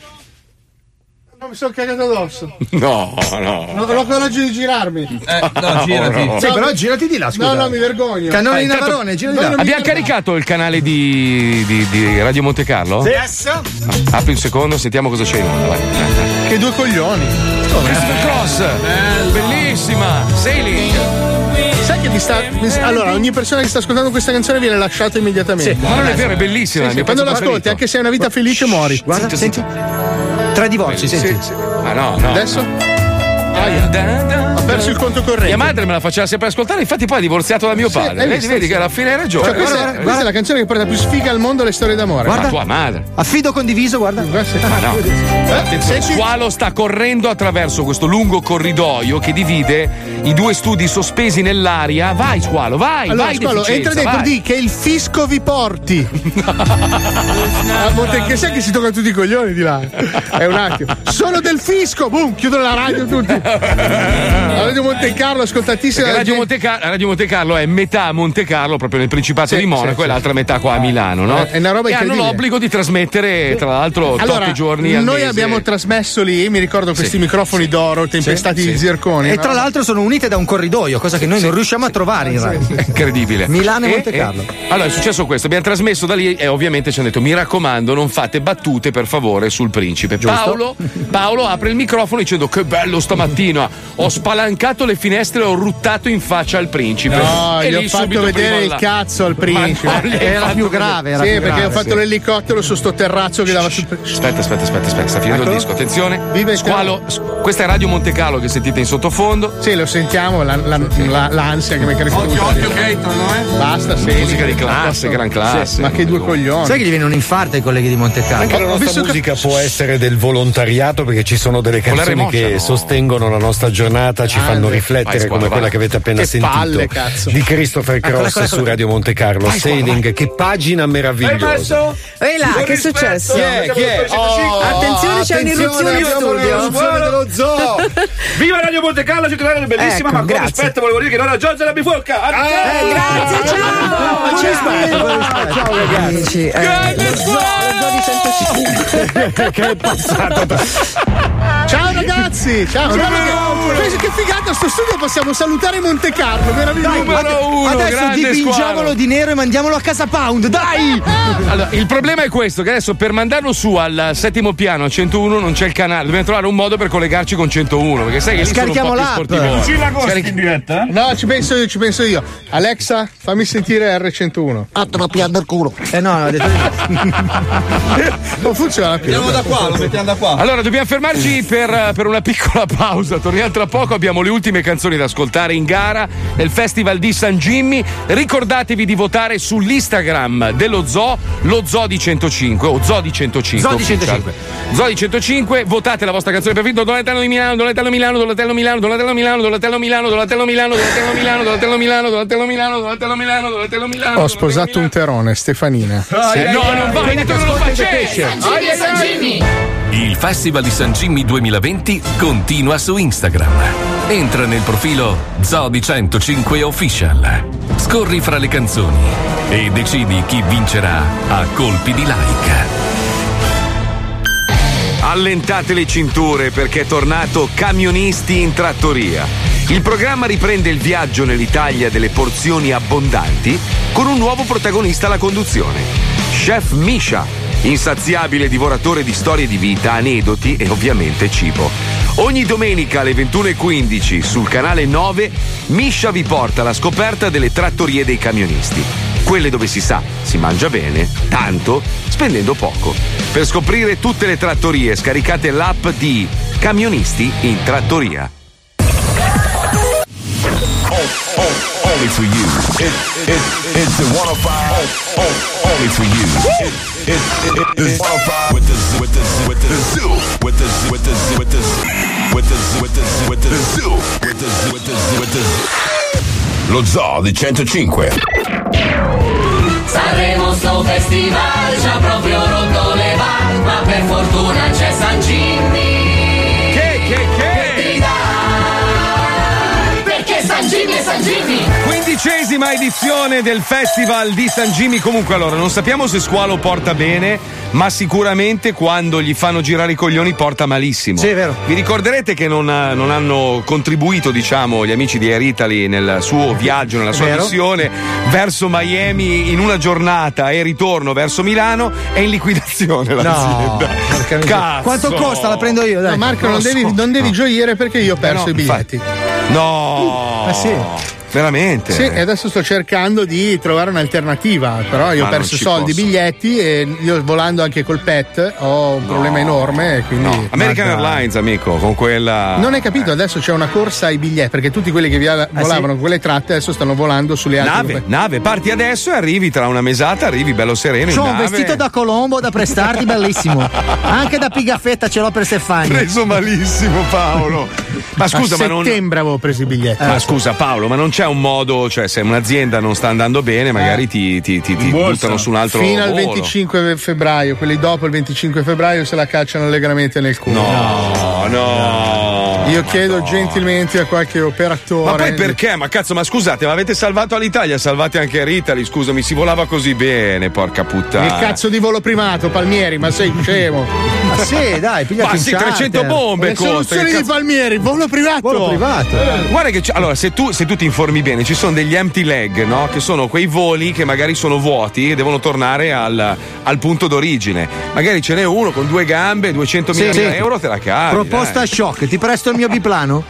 No, mi sono cagato addosso. No, no. Non ho coraggio di girarmi. Eh, no, girati. (laughs) Sì, però girati di là, scusa. No, no, mi vergogno. Cannone Eh, di intanto- Navarone, girati di là. Abbiamo caricato il canale di, di- di Radio Monte Carlo? Yes. Apri un secondo, sentiamo cosa c'è in onda. Vai. Che due coglioni. Christopher Cross, bellissima, Sailing. Sai che mi sta. mi sta- allora, ogni persona che sta ascoltando questa canzone viene lasciata immediatamente. Sì, ma non è vero, è bellissima, Sì, sì, quando l'ascolti, anche se hai una vita felice, muori. Guarda, senti. Tre divorzi, Sì, senti. sì. Ah no, no. Adesso? Ho perso il conto corrente. Mia madre me la faceva sempre ascoltare, infatti poi ha divorziato da mio Sì, padre. Vedi, vedi che alla fine hai ragione. Cioè, questa, Guarda, è, questa è la canzone che porta più sfiga al mondo alle storie d'amore. Ma tua madre. Affido condiviso, guarda. Ma no. Attenzione, Squalo sta correndo attraverso questo lungo corridoio che divide i due studi sospesi nell'aria. Vai, Squalo, vai, Allora, vai. Squalo, entra dentro, vai. di che il fisco vi porti. (laughs) A Monte- che sai che si toccano tutti i coglioni di là. È un attimo. Sono del fisco, boom, chiudono la radio tutti. La (laughs) radio Monte Carlo, ascoltatissima. Perché Radio Monte, Car- Radio Monte Carlo è metà Monte Carlo, proprio nel Principato Sì, di Monaco, sì, e l'altra metà qua a Milano, no? Eh, È una roba e hanno l'obbligo di trasmettere, tra l'altro, Allora, giorni al noi mese. abbiamo trasmesso lì, mi ricordo questi Sì. microfoni d'oro tempestati Sì, di zirconi. E no? tra l'altro sono unite da un corridoio, cosa che noi non riusciamo a trovare in radio. (laughs) Incredibile. Milano e E- Monte e- Carlo. allora è successo questo, abbiamo trasmesso da lì e ovviamente ci hanno detto mi raccomando non fate battute per favore sul principe. Paolo, Paolo apre il microfono dicendo che bello stamattina, ho spalancato le finestre e ho ruttato in faccia al principe. No, e gli ho fatto vedere il cazzo al principe. Ma no, Era più grave, era sì, più perché grave, ho fatto sì. l'elicottero su sto terrazzo che dava sul. Aspetta, aspetta, aspetta, aspetta, sta finendo il Eccolo. disco. Attenzione. Viva il Squalo, questa è Radio Monte Carlo che sentite in sottofondo. Sì, lo sentiamo, la- la- la- l'ansia che mi carica. Occhio, occhio, Basta, sì. Musica di classe, gran classe. Ma che due coglioni. Sai che gli viene un infarto ai colleghi di Monte Carlo? Anche la nostra musica può essere del volontariato perché ci sono delle canzoni che no. sostengono illuminano la nostra giornata, ci Ah, fanno vai, riflettere come quella che avete appena sentito di Christopher Eccola, Cross eccola, su eccola. Radio Monte Carlo. Sailing, che pagina meravigliosa. Ehi là, che è successo? Oh, attenzione, c'è un'irruzione in studio. dello zoo. (laughs) Viva Radio Monte Carlo, cittadina bellissima, Ecco, ma con rispetto volevo dire che non ha Giorgia la bifocca. Eh, grazie, ciao! Ciao ragazzi. Grande (laughs) che è passato. (laughs) Ciao ragazzi, ciao. Numero uno. che, figata sto studio, possiamo salutare Monte Carlo, meraviglioso. Adesso dipingiamolo di nero e mandiamolo a casa Pound, dai! Allora, il problema è questo: che adesso per mandarlo su al settimo piano a 101 non c'è il canale. Dobbiamo trovare un modo per collegarci con 101. Perché sai che lì sono un po' più sportivoni. Scarichi- diretta? No, ci penso io, ci penso io. Alexa, fammi sentire R101. Ah, te la il culo. Eh no, no, detto (laughs) Non funziona più. Andiamo da qua, lo mettiamo da qua. Allora, dobbiamo fermarci per, per una piccola pausa. Torniamo tra poco. Abbiamo le ultime canzoni da ascoltare in gara nel Festival di San Jimmy. Ricordatevi di votare sull'Instagram dello Zoo, lo Zoo di 105 o Zoo di 105. Zoo di 105. ufficiale. Zoo di 105. Votate la vostra canzone preferita. Donatello di Milano, Donatello Milano, Donatello Milano, Donatello Milano, Donatello Milano, Donatello Milano, Donatello Milano, Donatello Milano, Donatello Milano, Donatello Milano, Donatello Milano. Ho sposato un terone, Stefanina. Eh, No, non va, hai detto che non lo facevi. San Jimmy. Il Festival di San Jimmy 2020 continua su Instagram. Entra nel profilo Zodi 105 Official. Scorri fra le canzoni e decidi chi vincerà a colpi di like. Allentate le cinture perché è tornato Camionisti in trattoria. Il programma riprende il viaggio nell'Italia delle porzioni abbondanti con un nuovo protagonista alla conduzione. Chef Misha, insaziabile divoratore di storie di vita, aneddoti e ovviamente cibo. Ogni domenica alle 21.15 sul canale 9 Misha vi porta alla scoperta delle trattorie dei camionisti. Quelle dove si sa, si mangia bene, tanto, spendendo poco. Per scoprire tutte le trattorie scaricate l'app di Camionisti in Trattoria. Only for you. It, it, it's the 105. Only for you. It, it, it, it's 105 with the with the with the zoo with the with the with the with the with the with the zoo with the with the with the Lo zoo di 105. Sanremo sto festival ha proprio rotto le balle, ma per fortuna c'è San Jimmy. Sandive, Jimmy! Quindicesima edizione del Festival di San Jimmy. Comunque, allora, non sappiamo se Squalo porta bene, ma sicuramente quando gli fanno girare i coglioni porta malissimo. Sì, è vero. Vi ricorderete che non, eh, non hanno contribuito, diciamo, gli amici di Air Italy nel suo viaggio, nella sua missione verso Miami in una giornata e ritorno verso Milano è in liquidazione l'azienda. miseria. Cazzo. Quanto costa? La prendo io, dai. No, Marco, non lo devi, so. non devi gioire perché io ho perso no, i biglietti. No. Ah, sì. Veramente? Sì, e adesso sto cercando di trovare un'alternativa, però io Ma ho perso soldi, posso. biglietti e io volando anche col PET ho un problema enorme quindi... No, American Ma dai. Airlines, amico, con quella. Non hai capito, adesso c'è una corsa ai biglietti perché tutti quelli che via- volavano con quelle tratte adesso stanno volando sulle altre. Nave, nave, parti adesso e arrivi tra una mesata, arrivi bello sereno. C'ho in un nave. vestito da Colombo da prestarti, bellissimo. Anche da Pigaffetta ce l'ho per Stefani. Preso malissimo, Paolo. Ma scusa, a ma non. settembre avevo preso i biglietti. Ma scusa Paolo, ma non c'è un modo, cioè se un'azienda non sta andando bene, magari ti, ti- ti- ti buttano su un altro Fino al volo. 25 febbraio, quelli dopo il 25 febbraio se la cacciano allegramente nel culo. No, no. Io chiedo gentilmente a qualche operatore. Ma poi perché? Ma cazzo, ma scusate, ma avete salvato all'Italia, salvate anche Ritali, scusami, si volava così bene, porca puttana. Il cazzo di volo privato, Palmieri, ma sei scemo. (laughs) Ma sì, dai, pigliati Ma un sì, charter. 300 bombe Le costa. soluzioni di cazzo- Palmieri, volo privato. Volo privato. Eh, Guarda che c'è- allora, se tu, se tu ti informi bene, ci sono degli empty leg, no? Che sono quei voli che magari sono vuoti e devono tornare al, al punto d'origine. Magari ce n'è uno con due gambe, 200.000 Sì, sì. euro, te la cavi. Proposta dai. shock, ti presto il mio biplano?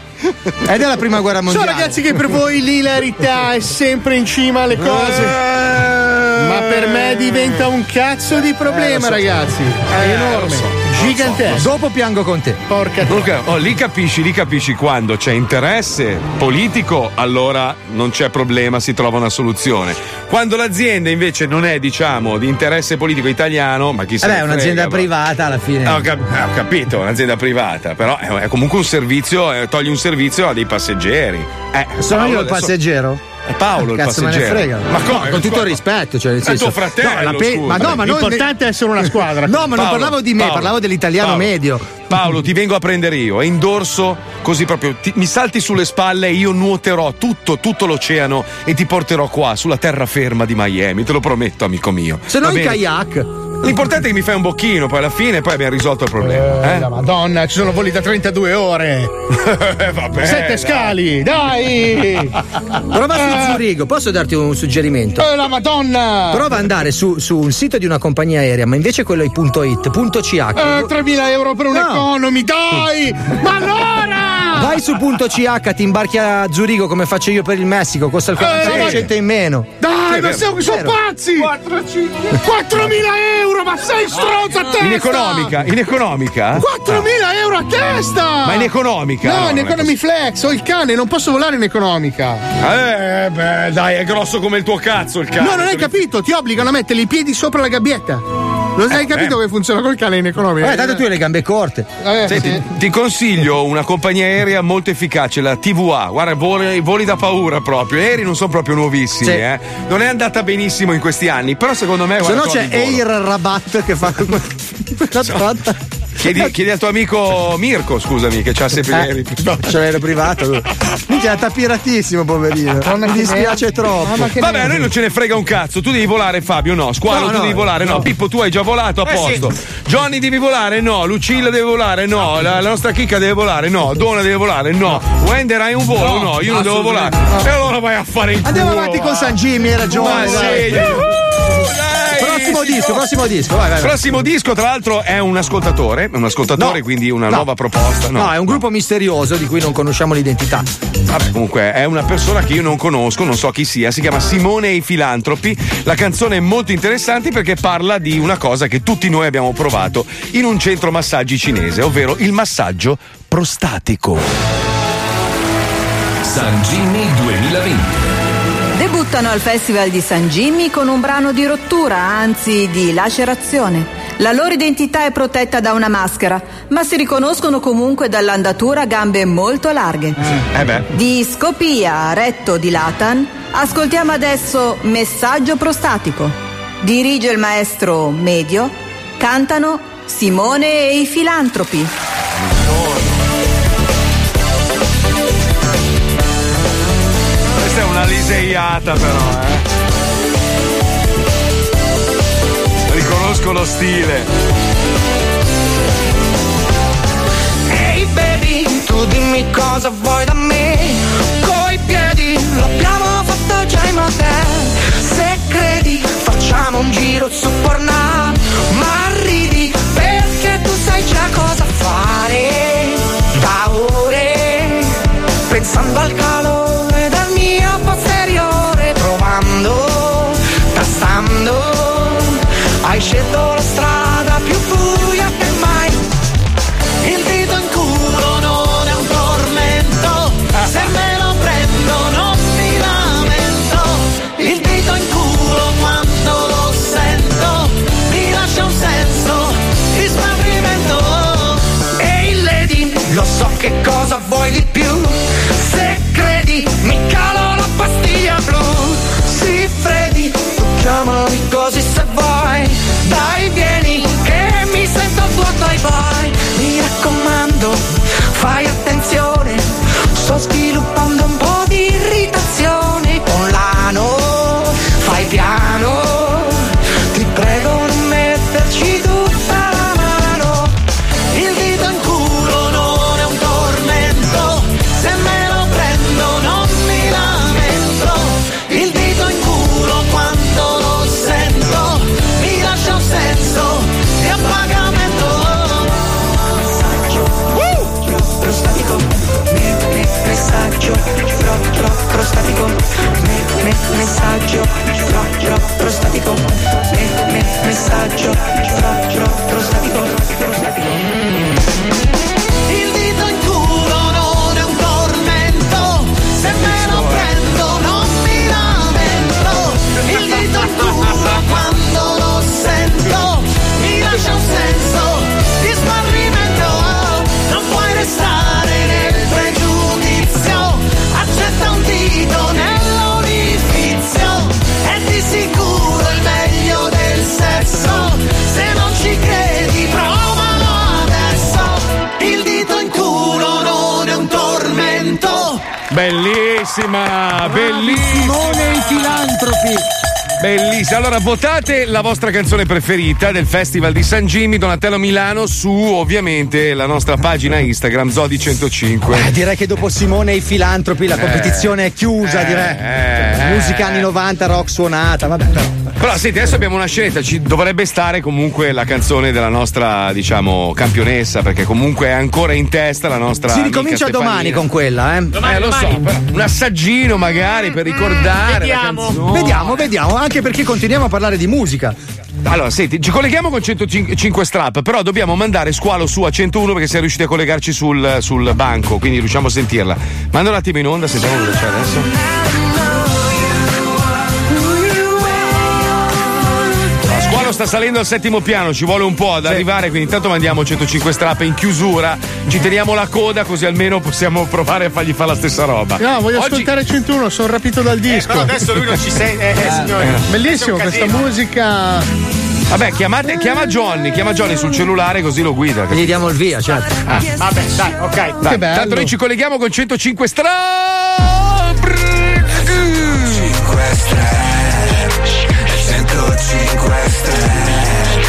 È della prima guerra So mondiale. ragazzi che per voi l'ilarità è sempre in cima alle cose. Ma per me diventa un cazzo di problema, Eh, so. ragazzi. È Eh, enorme. Gigantesco. Dopo piango con te. Porca Comunque, oh, lì capisci, lì capisci quando c'è interesse politico, allora non c'è problema, si trova una soluzione. Quando l'azienda invece non è, diciamo, di interesse politico italiano, ma chi se Vabbè, ne è un'azienda frega, privata alla fine. Ho, cap- eh, ho capito, è un'azienda privata, però è, comunque un servizio, eh, togli un servizio a dei passeggeri. Eh, Sono io il adesso- passeggero? È Paolo il Cazzo passeggero. me ne frega. Ma come? Con tutto il rispetto, cioè nel È senso. tuo fratello, No, pe- ma no, ma non- L'importante è essere una squadra. No, ma non Paolo, parlavo di me, Paolo, parlavo dell'italiano Paolo, medio. Paolo, ti vengo a prendere io e indorso così proprio. ti- mi salti sulle spalle e io nuoterò tutto, tutto l'oceano e ti porterò qua, sulla terraferma di Miami. Te lo prometto, amico mio. Se no in kayak. L'importante è che mi fai un bocchino, poi alla fine poi abbiamo risolto il problema. Eh, la Madonna, ci sono voli da 32 ore. (laughs) Eh, vabbè, Sette dai. scali, dai! (laughs) Prova su Eh. Zurigo, posso darti un suggerimento? Eh, la Madonna! Prova ad andare su, su un sito di una compagnia aerea, ma invece quello è punto .it, punto .ch. Eh, 3.000 euro per un No. economy, dai! (laughs) Ma allora! Vai su punto .ch, ti imbarchi a Zurigo come faccio io per il Messico, costa il 40% in meno. Dai, ma vero, siamo, sono pazzi! 4.000 euro, ma sei stronzo a testa! In economica, in economica? 4.000 euro a testa! Ma in economica? No, No, in economy flex, ho il cane, non posso volare in economica. Eh, beh, dai, è grosso come il tuo cazzo il cane. No, non hai capito, ti obbligano a mettere i piedi sopra la gabbietta. Non hai Eh, capito eh. che funziona col cane in economica? Vabbè, tanto tu hai le gambe corte. Eh, Senti, sì. ti consiglio una compagnia aerea molto efficace, la TVA. Guarda, voli, voli da paura proprio. Gli aerei non sono proprio nuovissimi, Sì. eh. Non è andata benissimo in questi anni, però secondo me. Se no c'è. Air Rabat che fa (laughs) quella tratta. Chiedi, chiedi al tuo amico Mirko, scusami, che c'ha sempre. Eh, no, c'è l'aereo privato. lui. Minchia, è tappiratissimo, poverino. Mi dispiace troppo. Vabbè, a noi non ce ne frega un cazzo. Tu devi volare, Fabio? No. Squalo, No, tu no, devi volare? No. no. Pippo, tu hai già volato a Eh, posto. Johnny devi volare? No. Lucilla deve volare? No. La, la nostra chicca deve volare? No. Donna deve volare? No. Wender hai un volo? No, io non devo volare. E allora vai a fare il culo. Andiamo avanti con San Jimmy, hai ragione. Ma sì. Prossimo disco, prossimo disco, vai, vai. vai. Prossimo disco, tra l'altro, è un ascoltatore. Un ascoltatore, No. quindi una No. nuova proposta. No, è un gruppo misterioso di cui non conosciamo l'identità. Vabbè, comunque è una persona che io non conosco, non so chi sia, si chiama Simone e i filantropi. La canzone è molto interessante perché parla di una cosa che tutti noi abbiamo provato in un centro massaggi cinese, ovvero il massaggio prostatico. San Jimmy 2020. Debuttano al Festival di San Jimmy con un brano di rottura, anzi di lacerazione. La loro identità è protetta da una maschera, ma si riconoscono comunque dall'andatura a gambe molto larghe. Eh beh. Di Scopia, retto di Latan, ascoltiamo adesso Messaggio prostatico. Dirige il maestro Medio, cantano Simone e i filantropi. Una liseiata però, eh. Riconosco lo stile. Ehi baby, tu dimmi cosa vuoi da me Coi piedi l'abbiamo fatto già in motel Se credi facciamo un giro su Pornhub Ma ridi perché tu sai già cosa fare Da ore Pensando al calore Hai scelto la strada più buia che mai. Il dito in culo non è un tormento. Se me lo prendo non mi lamento. Il dito in culo quando lo sento Mi lascia un senso di smarrimento. Ehi lady, lo so che cosa vuoi di me, messaggio, pro, pro, prostatico, me, me, messaggio, pro, pro, prostatico, prostatico. Il dito in culo non è un tormento, se me lo prendo non mi lamento, il dito in culo quando lo sento, mi lascia un senso di smarrimento, non puoi restare nel pregiudizio, accetta un dito nel sicuro il meglio del sesso. Se non ci credi, provalo adesso. Il dito in culo non è un tormento. Bellissima, bellissima. Simone i filantropi. Bellissima. Allora votate la vostra canzone preferita del Festival di San Jimmy Donatello Milano su ovviamente la nostra pagina Instagram Zodi105. Eh, direi che dopo Simone e i filantropi la Eh. competizione è chiusa, Eh, direi. eh, Musica eh. anni 90, rock suonata, vabbè. Però senti, adesso abbiamo una scelta, ci dovrebbe stare comunque la canzone della nostra, diciamo, campionessa, perché comunque è ancora in testa la nostra. Si ricomincia domani con quella, eh. eh, lo so, però un assaggino magari per ricordare la canzone. Vediamo, vediamo, anche perché continuiamo a parlare di musica. Allora, senti, ci colleghiamo con 105 strap, però dobbiamo mandare squalo su a 101 perché siamo riusciti a collegarci sul, sul banco, quindi riusciamo a sentirla. Manda un attimo in onda, sentiamo cosa c'è adesso. Squalo sta salendo al settimo piano, ci vuole un po' ad arrivare, quindi intanto mandiamo 105 strap in chiusura, ci teniamo la coda così almeno possiamo provare a fargli fare la stessa roba. No, voglio Oggi- ascoltare 101, sono rapito dal disco. però adesso lui non ci sente, eh, eh, signori. Bellissimo Questo è questa musica. Vabbè, chiamate, chiama Johnny, chiama Johnny sul cellulare così lo guida. Gli diamo il via, certo. Ah. Vabbè, dai, ok. Dai, tanto noi ci colleghiamo con 105 strap. 105 stelle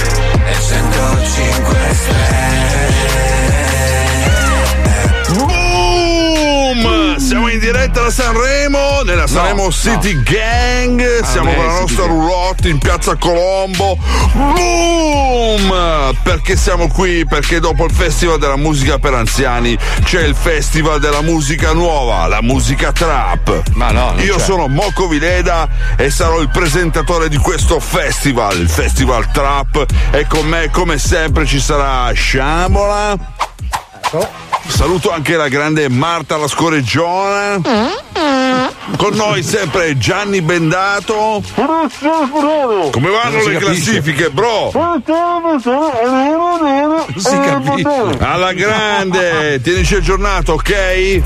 e 105 Boom! Siamo in diretta da Sanremo, nella Sanremo City Gang. Siamo con la nostra roulotte in piazza Colombo. Boom! Perché siamo qui? Perché dopo il Festival della musica per anziani c'è il Festival della musica nuova, la musica trap. Ma no, Io c'è. sono Moco Vileda e sarò il presentatore di questo festival, il Festival Trap. E con me, come sempre, ci sarà Sciamola. Saluto anche la grande Marta la scoreggiona. Con noi sempre Gianni Bendato. Come vanno le classifiche, bro? si capisce. Alla grande, tienici aggiornato, ok?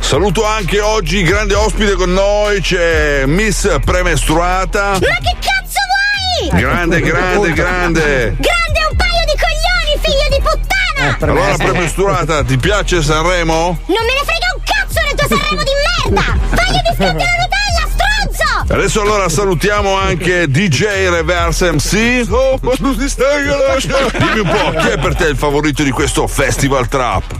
Saluto anche oggi grande ospite con noi, c'è Miss Premestruata. Ma che cazzo vuoi? Grande, grande, grande. Grande puttana! Allora, Premestruata, ti piace Sanremo? Non me ne frega un cazzo del tuo Sanremo di merda! Paio di! Adesso allora salutiamo anche DJ Reverse MC. Dimmi un po', chi è per te il favorito di questo festival trap?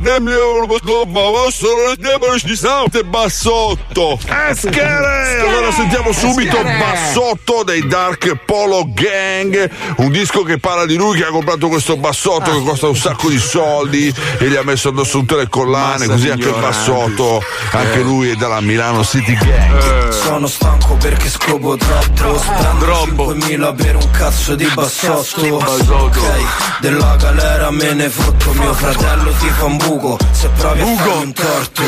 Bassotto. Eschere! Allora sentiamo subito. Bassotto dei Dark Polo Gang, un disco che parla di lui che ha comprato questo bassotto che costa un sacco di soldi e gli ha messo addosso tutte le collane, così anche il bassotto, anche Eh. lui è dalla Milano City Gang. Sono stanco perché scopo troppo? Spendo 5.000 per un cazzo di bassotto Ok, della galera me ne fotto. Mio fratello ti fa un buco Se provi a farmi un torto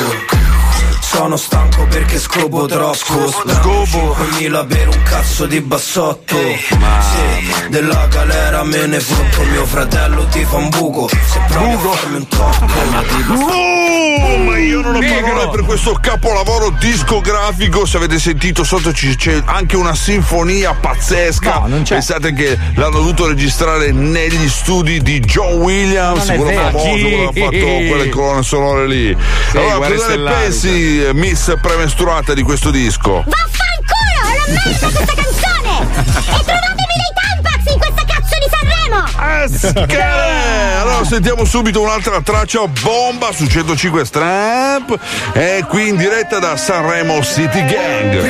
sono stanco perché scopo troppo Spendo 5.000 per un cazzo di bassotto. Sì, della galera me ne fotto Mio fratello ti fa un buco. Se provi a farmi un torto (laughs) Oh, ma io non ho parole per questo capolavoro discografico. Se avete sentito sotto ci- c'è anche una sinfonia pazzesca. Pensate che l'hanno dovuto registrare negli studi di John Williams, quello famoso, quello che ha fatto quelle colonne sonore lì. allora, Guerre cosa ne pensi, eh, Miss Premestruata, di questo disco? Vaffanculo! Non merito questa canzone! E trovatemi Che- (laughs) Allora sentiamo subito un'altra traccia bomba su 105 Strap e qui in diretta da Sanremo City Gang.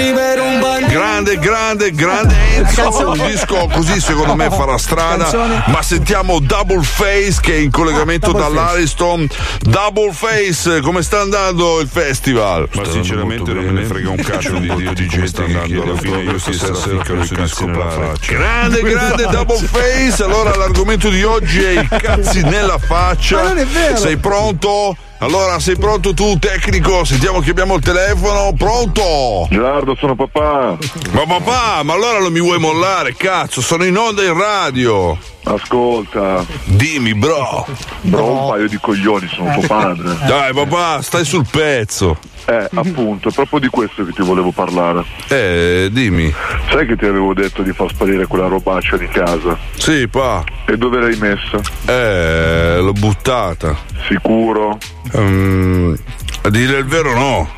Grande, grande, grande Enzo, un disco così secondo me farà strada, ma sentiamo Double Face che è in collegamento dall'Ariston. Double Face, come sta andando il festival? Ma sinceramente non me ne frega un cazzo di, di, di gente che chiede alla fine io i cazzi nella faccia. Grande, grande (laughs) double face. Allora, (laughs) l'argomento di oggi è i cazzi (laughs) nella faccia. Ma non è vero. Sei pronto? Allora, sei pronto tu, tecnico? Sentiamo che abbiamo il telefono. Pronto? Gerardo, sono papà. Ma papà, ma allora non mi vuoi mollare, cazzo? Sono in onda in radio. Ascolta. Dimmi, bro. Bro, un paio di coglioni, sono tuo padre. (laughs) Dai, papà, stai sul pezzo. Eh, appunto, è proprio di questo che ti volevo parlare. Eh, dimmi. Sai che ti avevo detto di far sparire quella robaccia di casa? Sì, pa. E dove l'hai messa? Eh, l'ho buttata. Sicuro? Mm, a dire il vero no.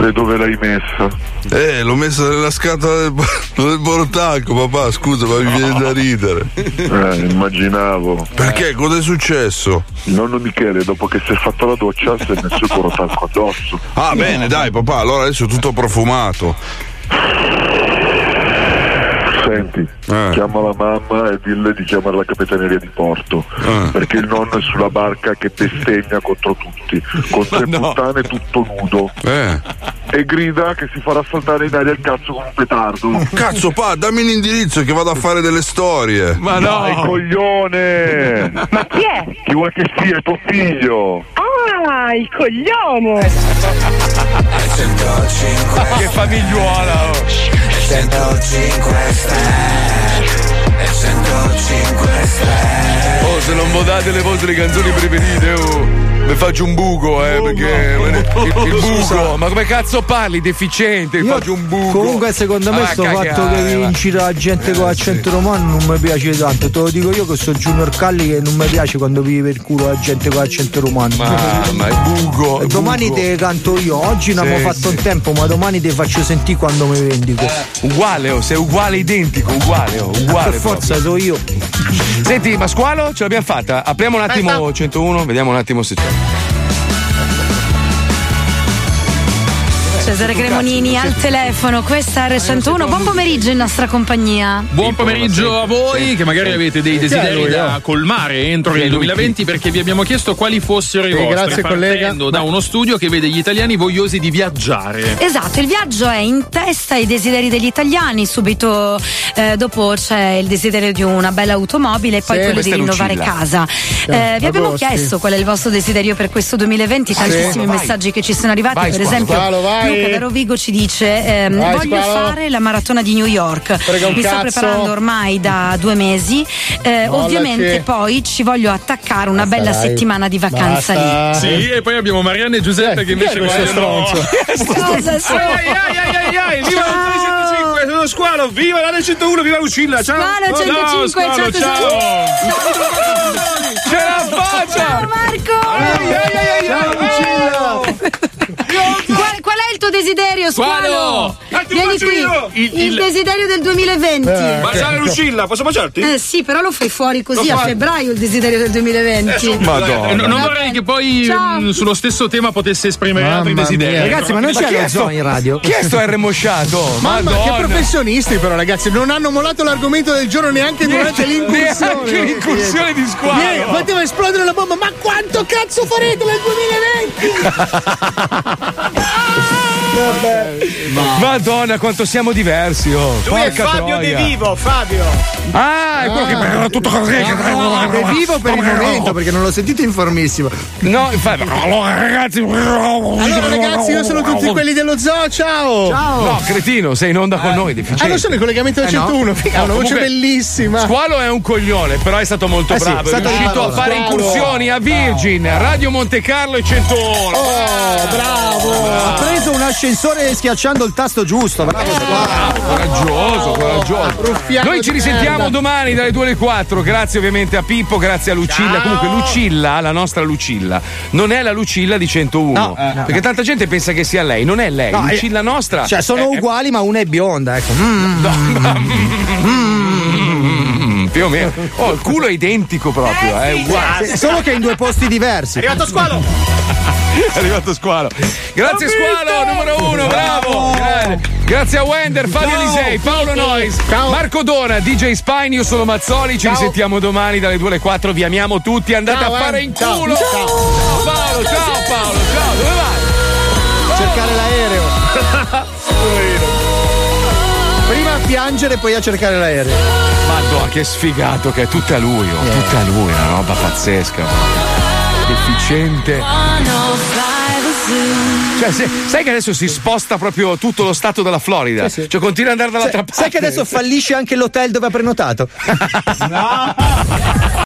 E dove l'hai messa? Eh, l'ho messa nella scatola del, (laughs) del bortacco, papà, scusa, ma mi viene da ridere. Eh, immaginavo. Perché? Cosa è successo? Il nonno Michele, dopo che si è fatto la doccia, si è messo il borotacco addosso. Ah, bene, dai, papà, allora adesso è tutto profumato. Senti, Eh. chiama la mamma e dille di chiamare la capitaneria di porto. Eh. Perché il nonno è sulla barca che bestemmia contro tutti, con tre puttane tutto nudo. Eh. E grida che si farà saltare in aria il cazzo con un petardo. Cazzo, pa, dammi l'indirizzo che vado a fare delle storie. Ma no! Dai, coglione! Ma chi è? Chi vuoi che sia? È tuo figlio! Ah, il coglione! Che famigliuola! oh. 105 stelle 105 stelle Oh, se non votate le vostre canzoni preferite, oh. Mi faccio un buco, eh, perché il, il (laughs) buco, ma come cazzo parli? Deficiente, mi faccio un buco. Comunque secondo me Ah, sto cagare, fatto che vinci la gente con l'accento romano non mi piace tanto. Te lo dico io che sono Junior Calli che non mi piace quando vivi per culo la gente con l'accento romano. Mamma, è buco. E domani buco. te canto io. Oggi non Sì, abbiamo fatto sì. un tempo, ma domani ti faccio sentire quando mi vendico. Uguale, oh, sei uguale, identico, uguale, oh, uguale. Forza so io. Senti, ma squalo ce l'abbiamo fatta? Apriamo un attimo 101, vediamo un attimo se c'è. Cesare Cremonini al telefono, questa è R101. Buon pomeriggio in nostra compagnia. Buon pomeriggio a voi che magari avete dei desideri da colmare entro il lui? 2020 perché vi abbiamo chiesto quali fossero i Sì, vostri grazie, collega. partendo da uno studio che vede gli italiani vogliosi di viaggiare. Esatto, il viaggio è in testa ai desideri degli italiani, subito eh, dopo c'è il desiderio di una bella automobile e poi Sì, quello di rinnovare Lucilla. casa. Sì, Eh, vi abbiamo chiesto qual è il vostro desiderio per questo 2020, Sì. tantissimi Vai. messaggi che ci sono arrivati, Vai, per esempio Squalo, vai. Luca da Rovigo ci dice ehm, Vai, voglio Squalo. fare la maratona di New York, mi sto cazzo. preparando ormai da due mesi, Eh, ovviamente poi ci voglio attaccare una bella dai. settimana di vacanza lì. Sì, e poi abbiamo Marianne e Giuseppe che invece questo vogliono. (laughs) Cosa sei? Ai ai ai ai ai, viva Ciao. la 305, sono Squalo, viva la 101, viva Lucilla, ciao! Squalo 105, Squalo, ciao, ciao! Ce la faccia! Ciao Marco! Ciao (laughs) Qual, qual è il tuo desiderio, Squalo? Squalo! Tu Vieni qui. io! Il, Il- il- desiderio del 2020. Baciare Lucilla, posso baciarti? Eh sì, però lo fai fuori così Lo a fai. febbraio il desiderio del 2020. Eh, non Va vorrei che poi mh, sullo stesso tema potesse esprimere altri Mamma desideri. mia. Ragazzi, ma non Ma c'è lo zoo in radio? Chi è sto R mosciato? (laughs) Mamma, che Madonna. professionisti però ragazzi, non hanno mollato l'argomento del giorno neanche durante l'incursione. Neanche (laughs) l'incursione di squalo. Vieni, Poteva esplodere la bomba, ma quanto cazzo farete nel 2020? (laughs) ah! (laughs) Madonna, quanto siamo diversi, oh. Lui è Porca Fabio troia. De Vivo, Fabio. Ah, è quello che era tutto così. È vivo per il momento perché non l'ho sentito informissimo. No, infatti. Allora, ragazzi. Allora ragazzi, io sono tutti quelli dello zoo, ciao! No, cretino, sei in onda con noi, deficiente. Ah, non sono il collegamento del Eh, no. 101, figa, ha una voce bellissima. Squalo è un coglione, però è stato molto Eh sì, bravo. È stato di riuscito a fare Squalo. incursioni a Virgin, Radio Monte Carlo e 101. Oh, bravo! Ha preso un ascensore schiacciando il tasto giusto. Bravo, Squalo. Coraggioso, coraggioso. Ruffiano Noi ci risentiamo merda. domani dalle 2 alle 4. Grazie ovviamente a Pippo, grazie a Lucilla. Ciao. Comunque, Lucilla, la nostra Lucilla, non è la Lucilla di 101. No, eh, no. perché tanta gente pensa che sia lei. Non è lei. No, Lucilla nostra. Cioè, sono è- è- uguali, ma una è bionda, ecco. Mm. Mm, più o meno. Oh, il culo è identico proprio, è uguale. Sì, Solo che in due posti diversi. È arrivato Squalo. (laughs) È arrivato Squalo. Grazie Squalo, numero uno, bravo. Grazie a Wender, Fabio Lisei, Paolo Nois, Marco Dona, DJ Spine, io sono Mazzoli, ci risentiamo domani dalle 2 alle 4, vi amiamo tutti, andate Ciao, a fare eh. in Ciao. culo. Ciao. Ciao Paolo, ciao Paolo, ciao, dove vai? Cercare l'aereo. (laughs) Prima a piangere, poi a cercare l'aereo. Madonna, che sfigato che è tutta lui, oh, tutta lui, una roba pazzesca. Deficiente. Cioè, se- sai che adesso si sposta proprio tutto lo stato della Florida? Sì, sì. Cioè, continua ad andare dall'altra parte. Sai che adesso fallisce anche l'hotel dove ha prenotato? (laughs)